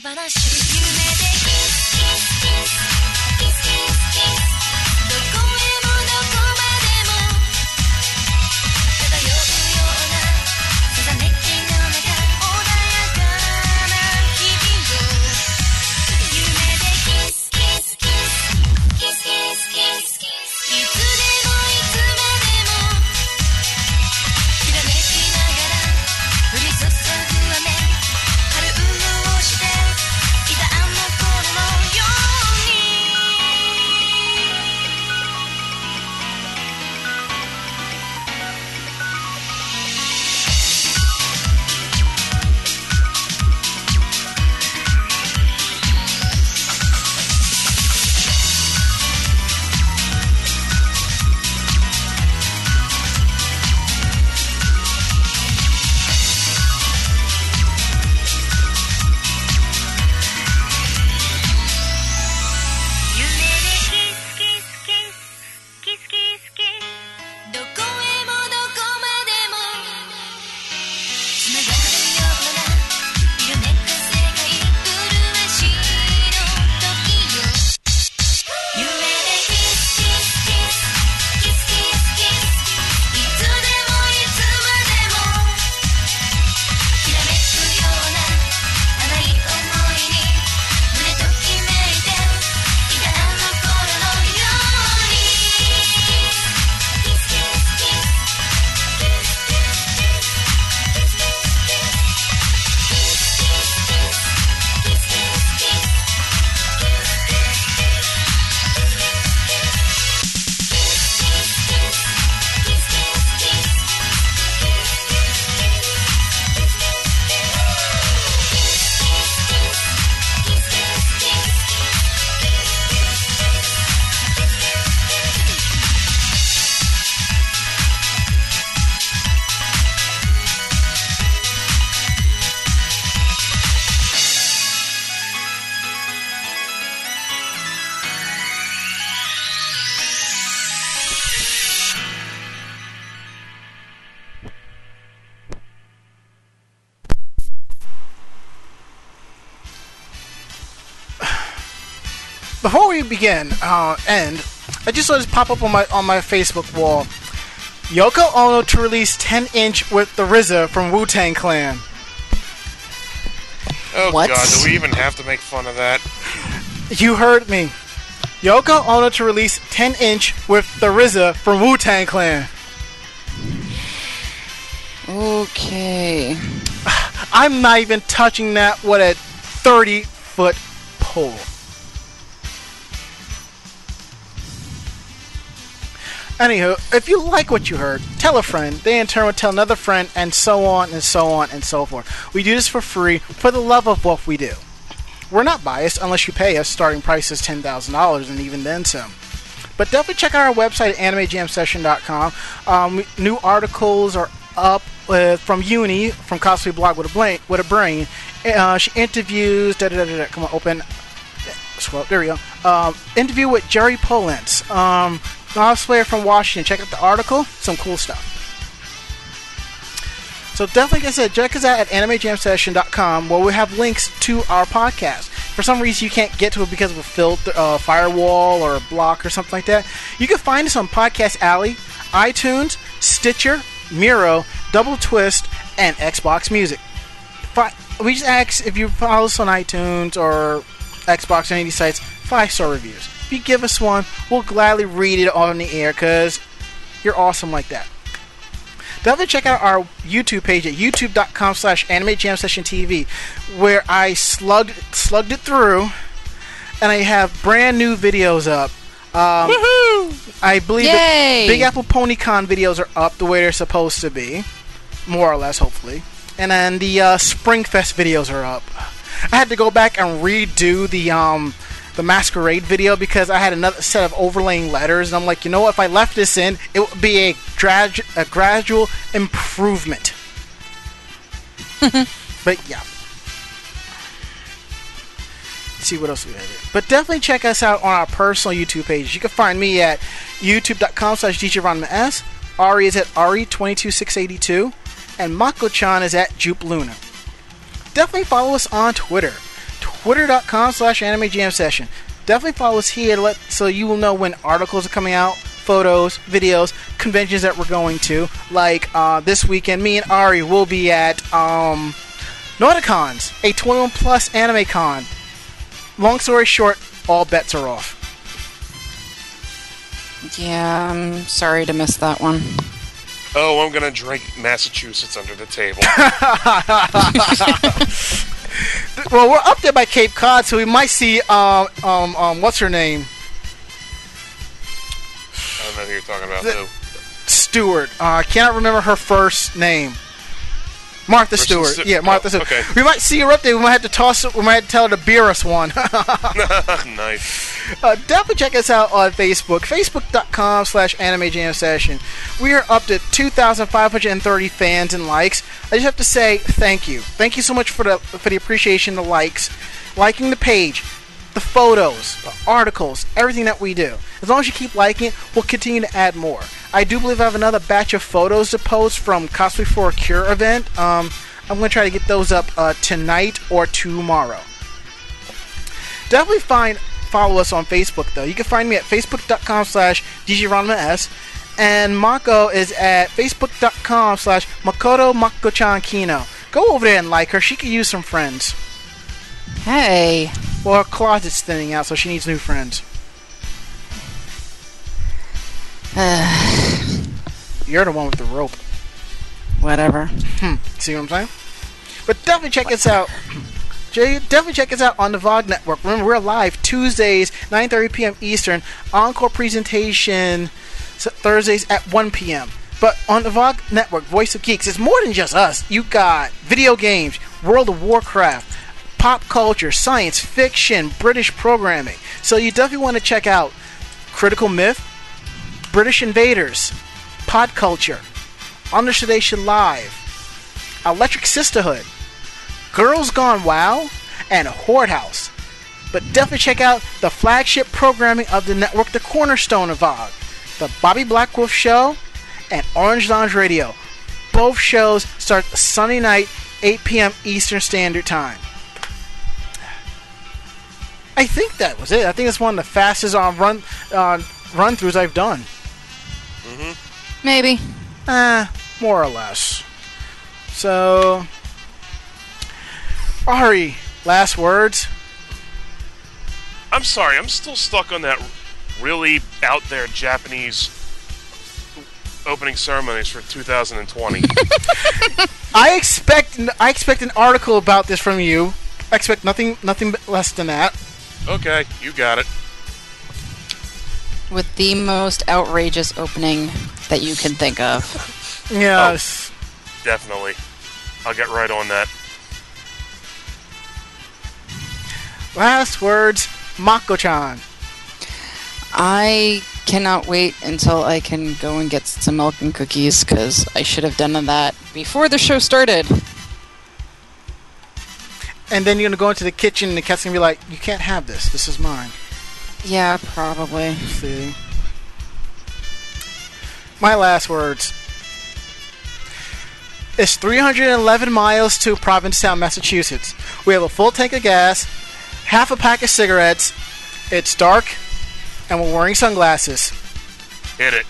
話 begin, uh, end, I just saw this pop up on my on my Facebook wall. Yoko Ono to release 10 inch with the RZA from Wu Tang Clan. Oh What? god, do we even have to make fun of that? You heard me. Yoko Ono to release 10 inch with the RZA from Wu Tang Clan. Okay. [SIGHS] I'm not even touching that with a 30 foot pole. Anywho, if you like what you heard, tell a friend. They in turn will tell another friend, and so on and so on and so forth. We do this for free for the love of what we do. We're not biased unless you pay us. Starting price is $10,000 and even then some. But definitely check out our website animejamsession.com. Um, new articles are up uh, from Uni from Cosplay Blog with a brain. With a brain, uh, she interviews. Da, da, da, da, come on, open. Scroll. There we go. Um, interview with Jerry Polentz, um, cosplayer from Washington. Check out the article. Some cool stuff. So definitely, like I said, check us out at animejamsession.com where we have links to our podcast. For some reason, you can't get to it because of a filter, uh, firewall or a block or something like that. You can find us on Podcast Alley, iTunes, Stitcher, Miro, Double Twist, and Xbox Music. Fi- we just ask if you follow us on iTunes or Xbox or any of these sites, five star reviews. If you give us one, we'll gladly read it on the air because you're awesome like that. Definitely check out our YouTube page at youtube.com slash anime jam session TV, where I slugged slugged it through, and I have brand new videos up. Um, I believe Yay! Big Apple PonyCon videos are up the way they're supposed to be, more or less, hopefully. And then the uh, Springfest videos are up. I had to go back and redo the um, the Masquerade video because I had another set of overlaying letters, and I'm like, you know what? If I left this in, it would be a, grad- a gradual improvement. [LAUGHS] but yeah. Let's see what else we have here. But definitely check us out on our personal YouTube pages. You can find me at youtube.com slash djranmas. Ari is at Ari22682. And Mako-chan is at Jupe Luna. Definitely follow us on Twitter. twitter.com slash anime jam session. Definitely follow us here let, so you will know when articles are coming out, photos, videos, conventions that we're going to. Like uh, this weekend, me and Ari will be at um, Nauticons, a 21 plus anime con. Long story short, all bets are off. Yeah, I'm sorry to miss that one. Oh, I'm gonna drink Massachusetts under the table. [LAUGHS] Well, we're up there by Cape Cod, so we might see um um um what's her name I don't know who you're talking about. The- Stewart. Uh, I cannot remember her first name. Martha Kristen Stewart. Stu- yeah, Martha oh, Stewart. okay. We might see her up there. We might have to toss. We might have to tell her to beer us one. [LAUGHS] [LAUGHS] nice. Uh, definitely check us out on Facebook, facebook.com slash anime jam session. We are up to 2,530 fans and likes. I just have to say thank you. Thank you so much for the for the appreciation, the likes, liking the page, the photos, the articles, everything that we do. As long as you keep liking it, we'll continue to add more. I do believe I have another batch of photos to post from Cosplay for a Cure event. Um, I'm going to try to get those up uh, tonight or tomorrow definitely find follow us on Facebook though. You can find me at facebook.com slash djranmas and Mako is at facebook.com slash Makoto Mako-chan Kino. Go over there and like her. She could use some friends. Hey, Well, her closet's thinning out, so she needs new friends. You're the one with the rope. whatever. Hmm. See what I'm saying? But definitely check us out. [CLEARS THROAT] Jay, definitely check us out on the VOG Network. Remember, we're live Tuesdays, 9:30 p.m. Eastern. Encore presentation Thursdays at 1 p.m. But on the VOG Network, Voice of Geeks, it's more than just us. You got video games, World of Warcraft, pop culture, science fiction, British programming. So you definitely want to check out Critical Myth, British Invaders, Pod Culture, Under Sedation Live, Electric Sisterhood, Girls Gone Wow, and Horde House. But definitely check out the flagship programming of the network, the cornerstone of VOG, the Bobby Blackwolf Show and Orange Lounge Radio. Both shows start Sunday night, 8 p.m. Eastern Standard Time. I think that was it. I think it's one of the fastest on run uh, run throughs I've done. Maybe. Eh, more or less. So, Ari, last words. I'm sorry. I'm still stuck on that really out there Japanese opening ceremonies for 2020. [LAUGHS] I expect I expect an article about this from you. I expect nothing nothing less than that. okay, you got it. With the most outrageous opening that you can think of. Yes. Oh, definitely. I'll get right on that. Last words, Mako-chan. I cannot wait until I can go and get some milk and cookies because I should have done that before the show started. And then you're gonna go into the kitchen and the cat's gonna be like, "You can't have this. This is mine." Yeah, probably. See. My last words. It's 311 miles to Provincetown, Massachusetts. We have a full tank of gas, half a pack of cigarettes. It's dark, and we're wearing sunglasses. Hit it.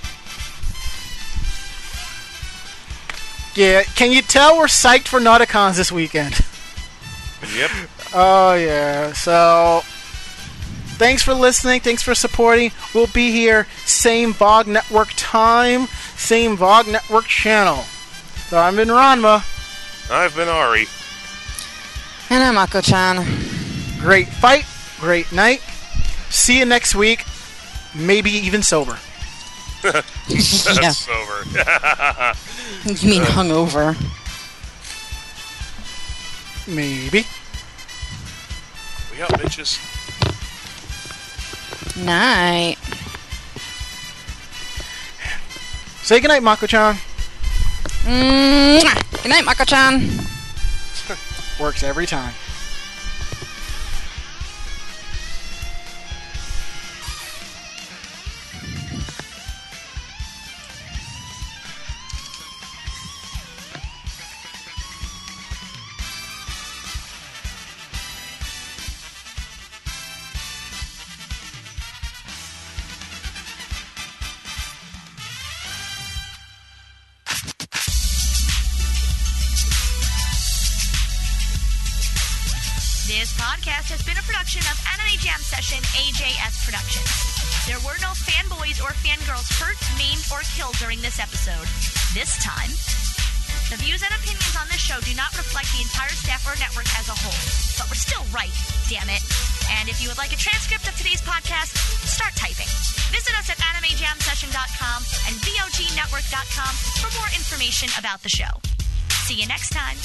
Yeah, can you tell we're psyched for Nauticons this weekend? Yep. Oh yeah. So thanks for listening. Thanks for supporting. We'll be here same VOG network time, same VOG network channel. So I've been Ranma. I've been Ari. And I'm Ako-chan. Great fight, great night. See you next week. Maybe even sober. [LAUGHS] yeah, That's over. [LAUGHS] you mean hungover. Maybe. we out, bitches. Night. Say goodnight, Mako-chan. Mwah. Good night, Mako-chan. [LAUGHS] Works every time. Podcast has been a production of Anime Jam Session AJS Productions. There were no fanboys or fangirls hurt, maimed, or killed during this episode. This time. The views and opinions on this show do not reflect the entire staff or network as a whole. But we're still right, damn it. And if you would like a transcript of today's podcast, start typing. Visit us at animejamsession.com and vognetwork.com for more information about the show. See you next time.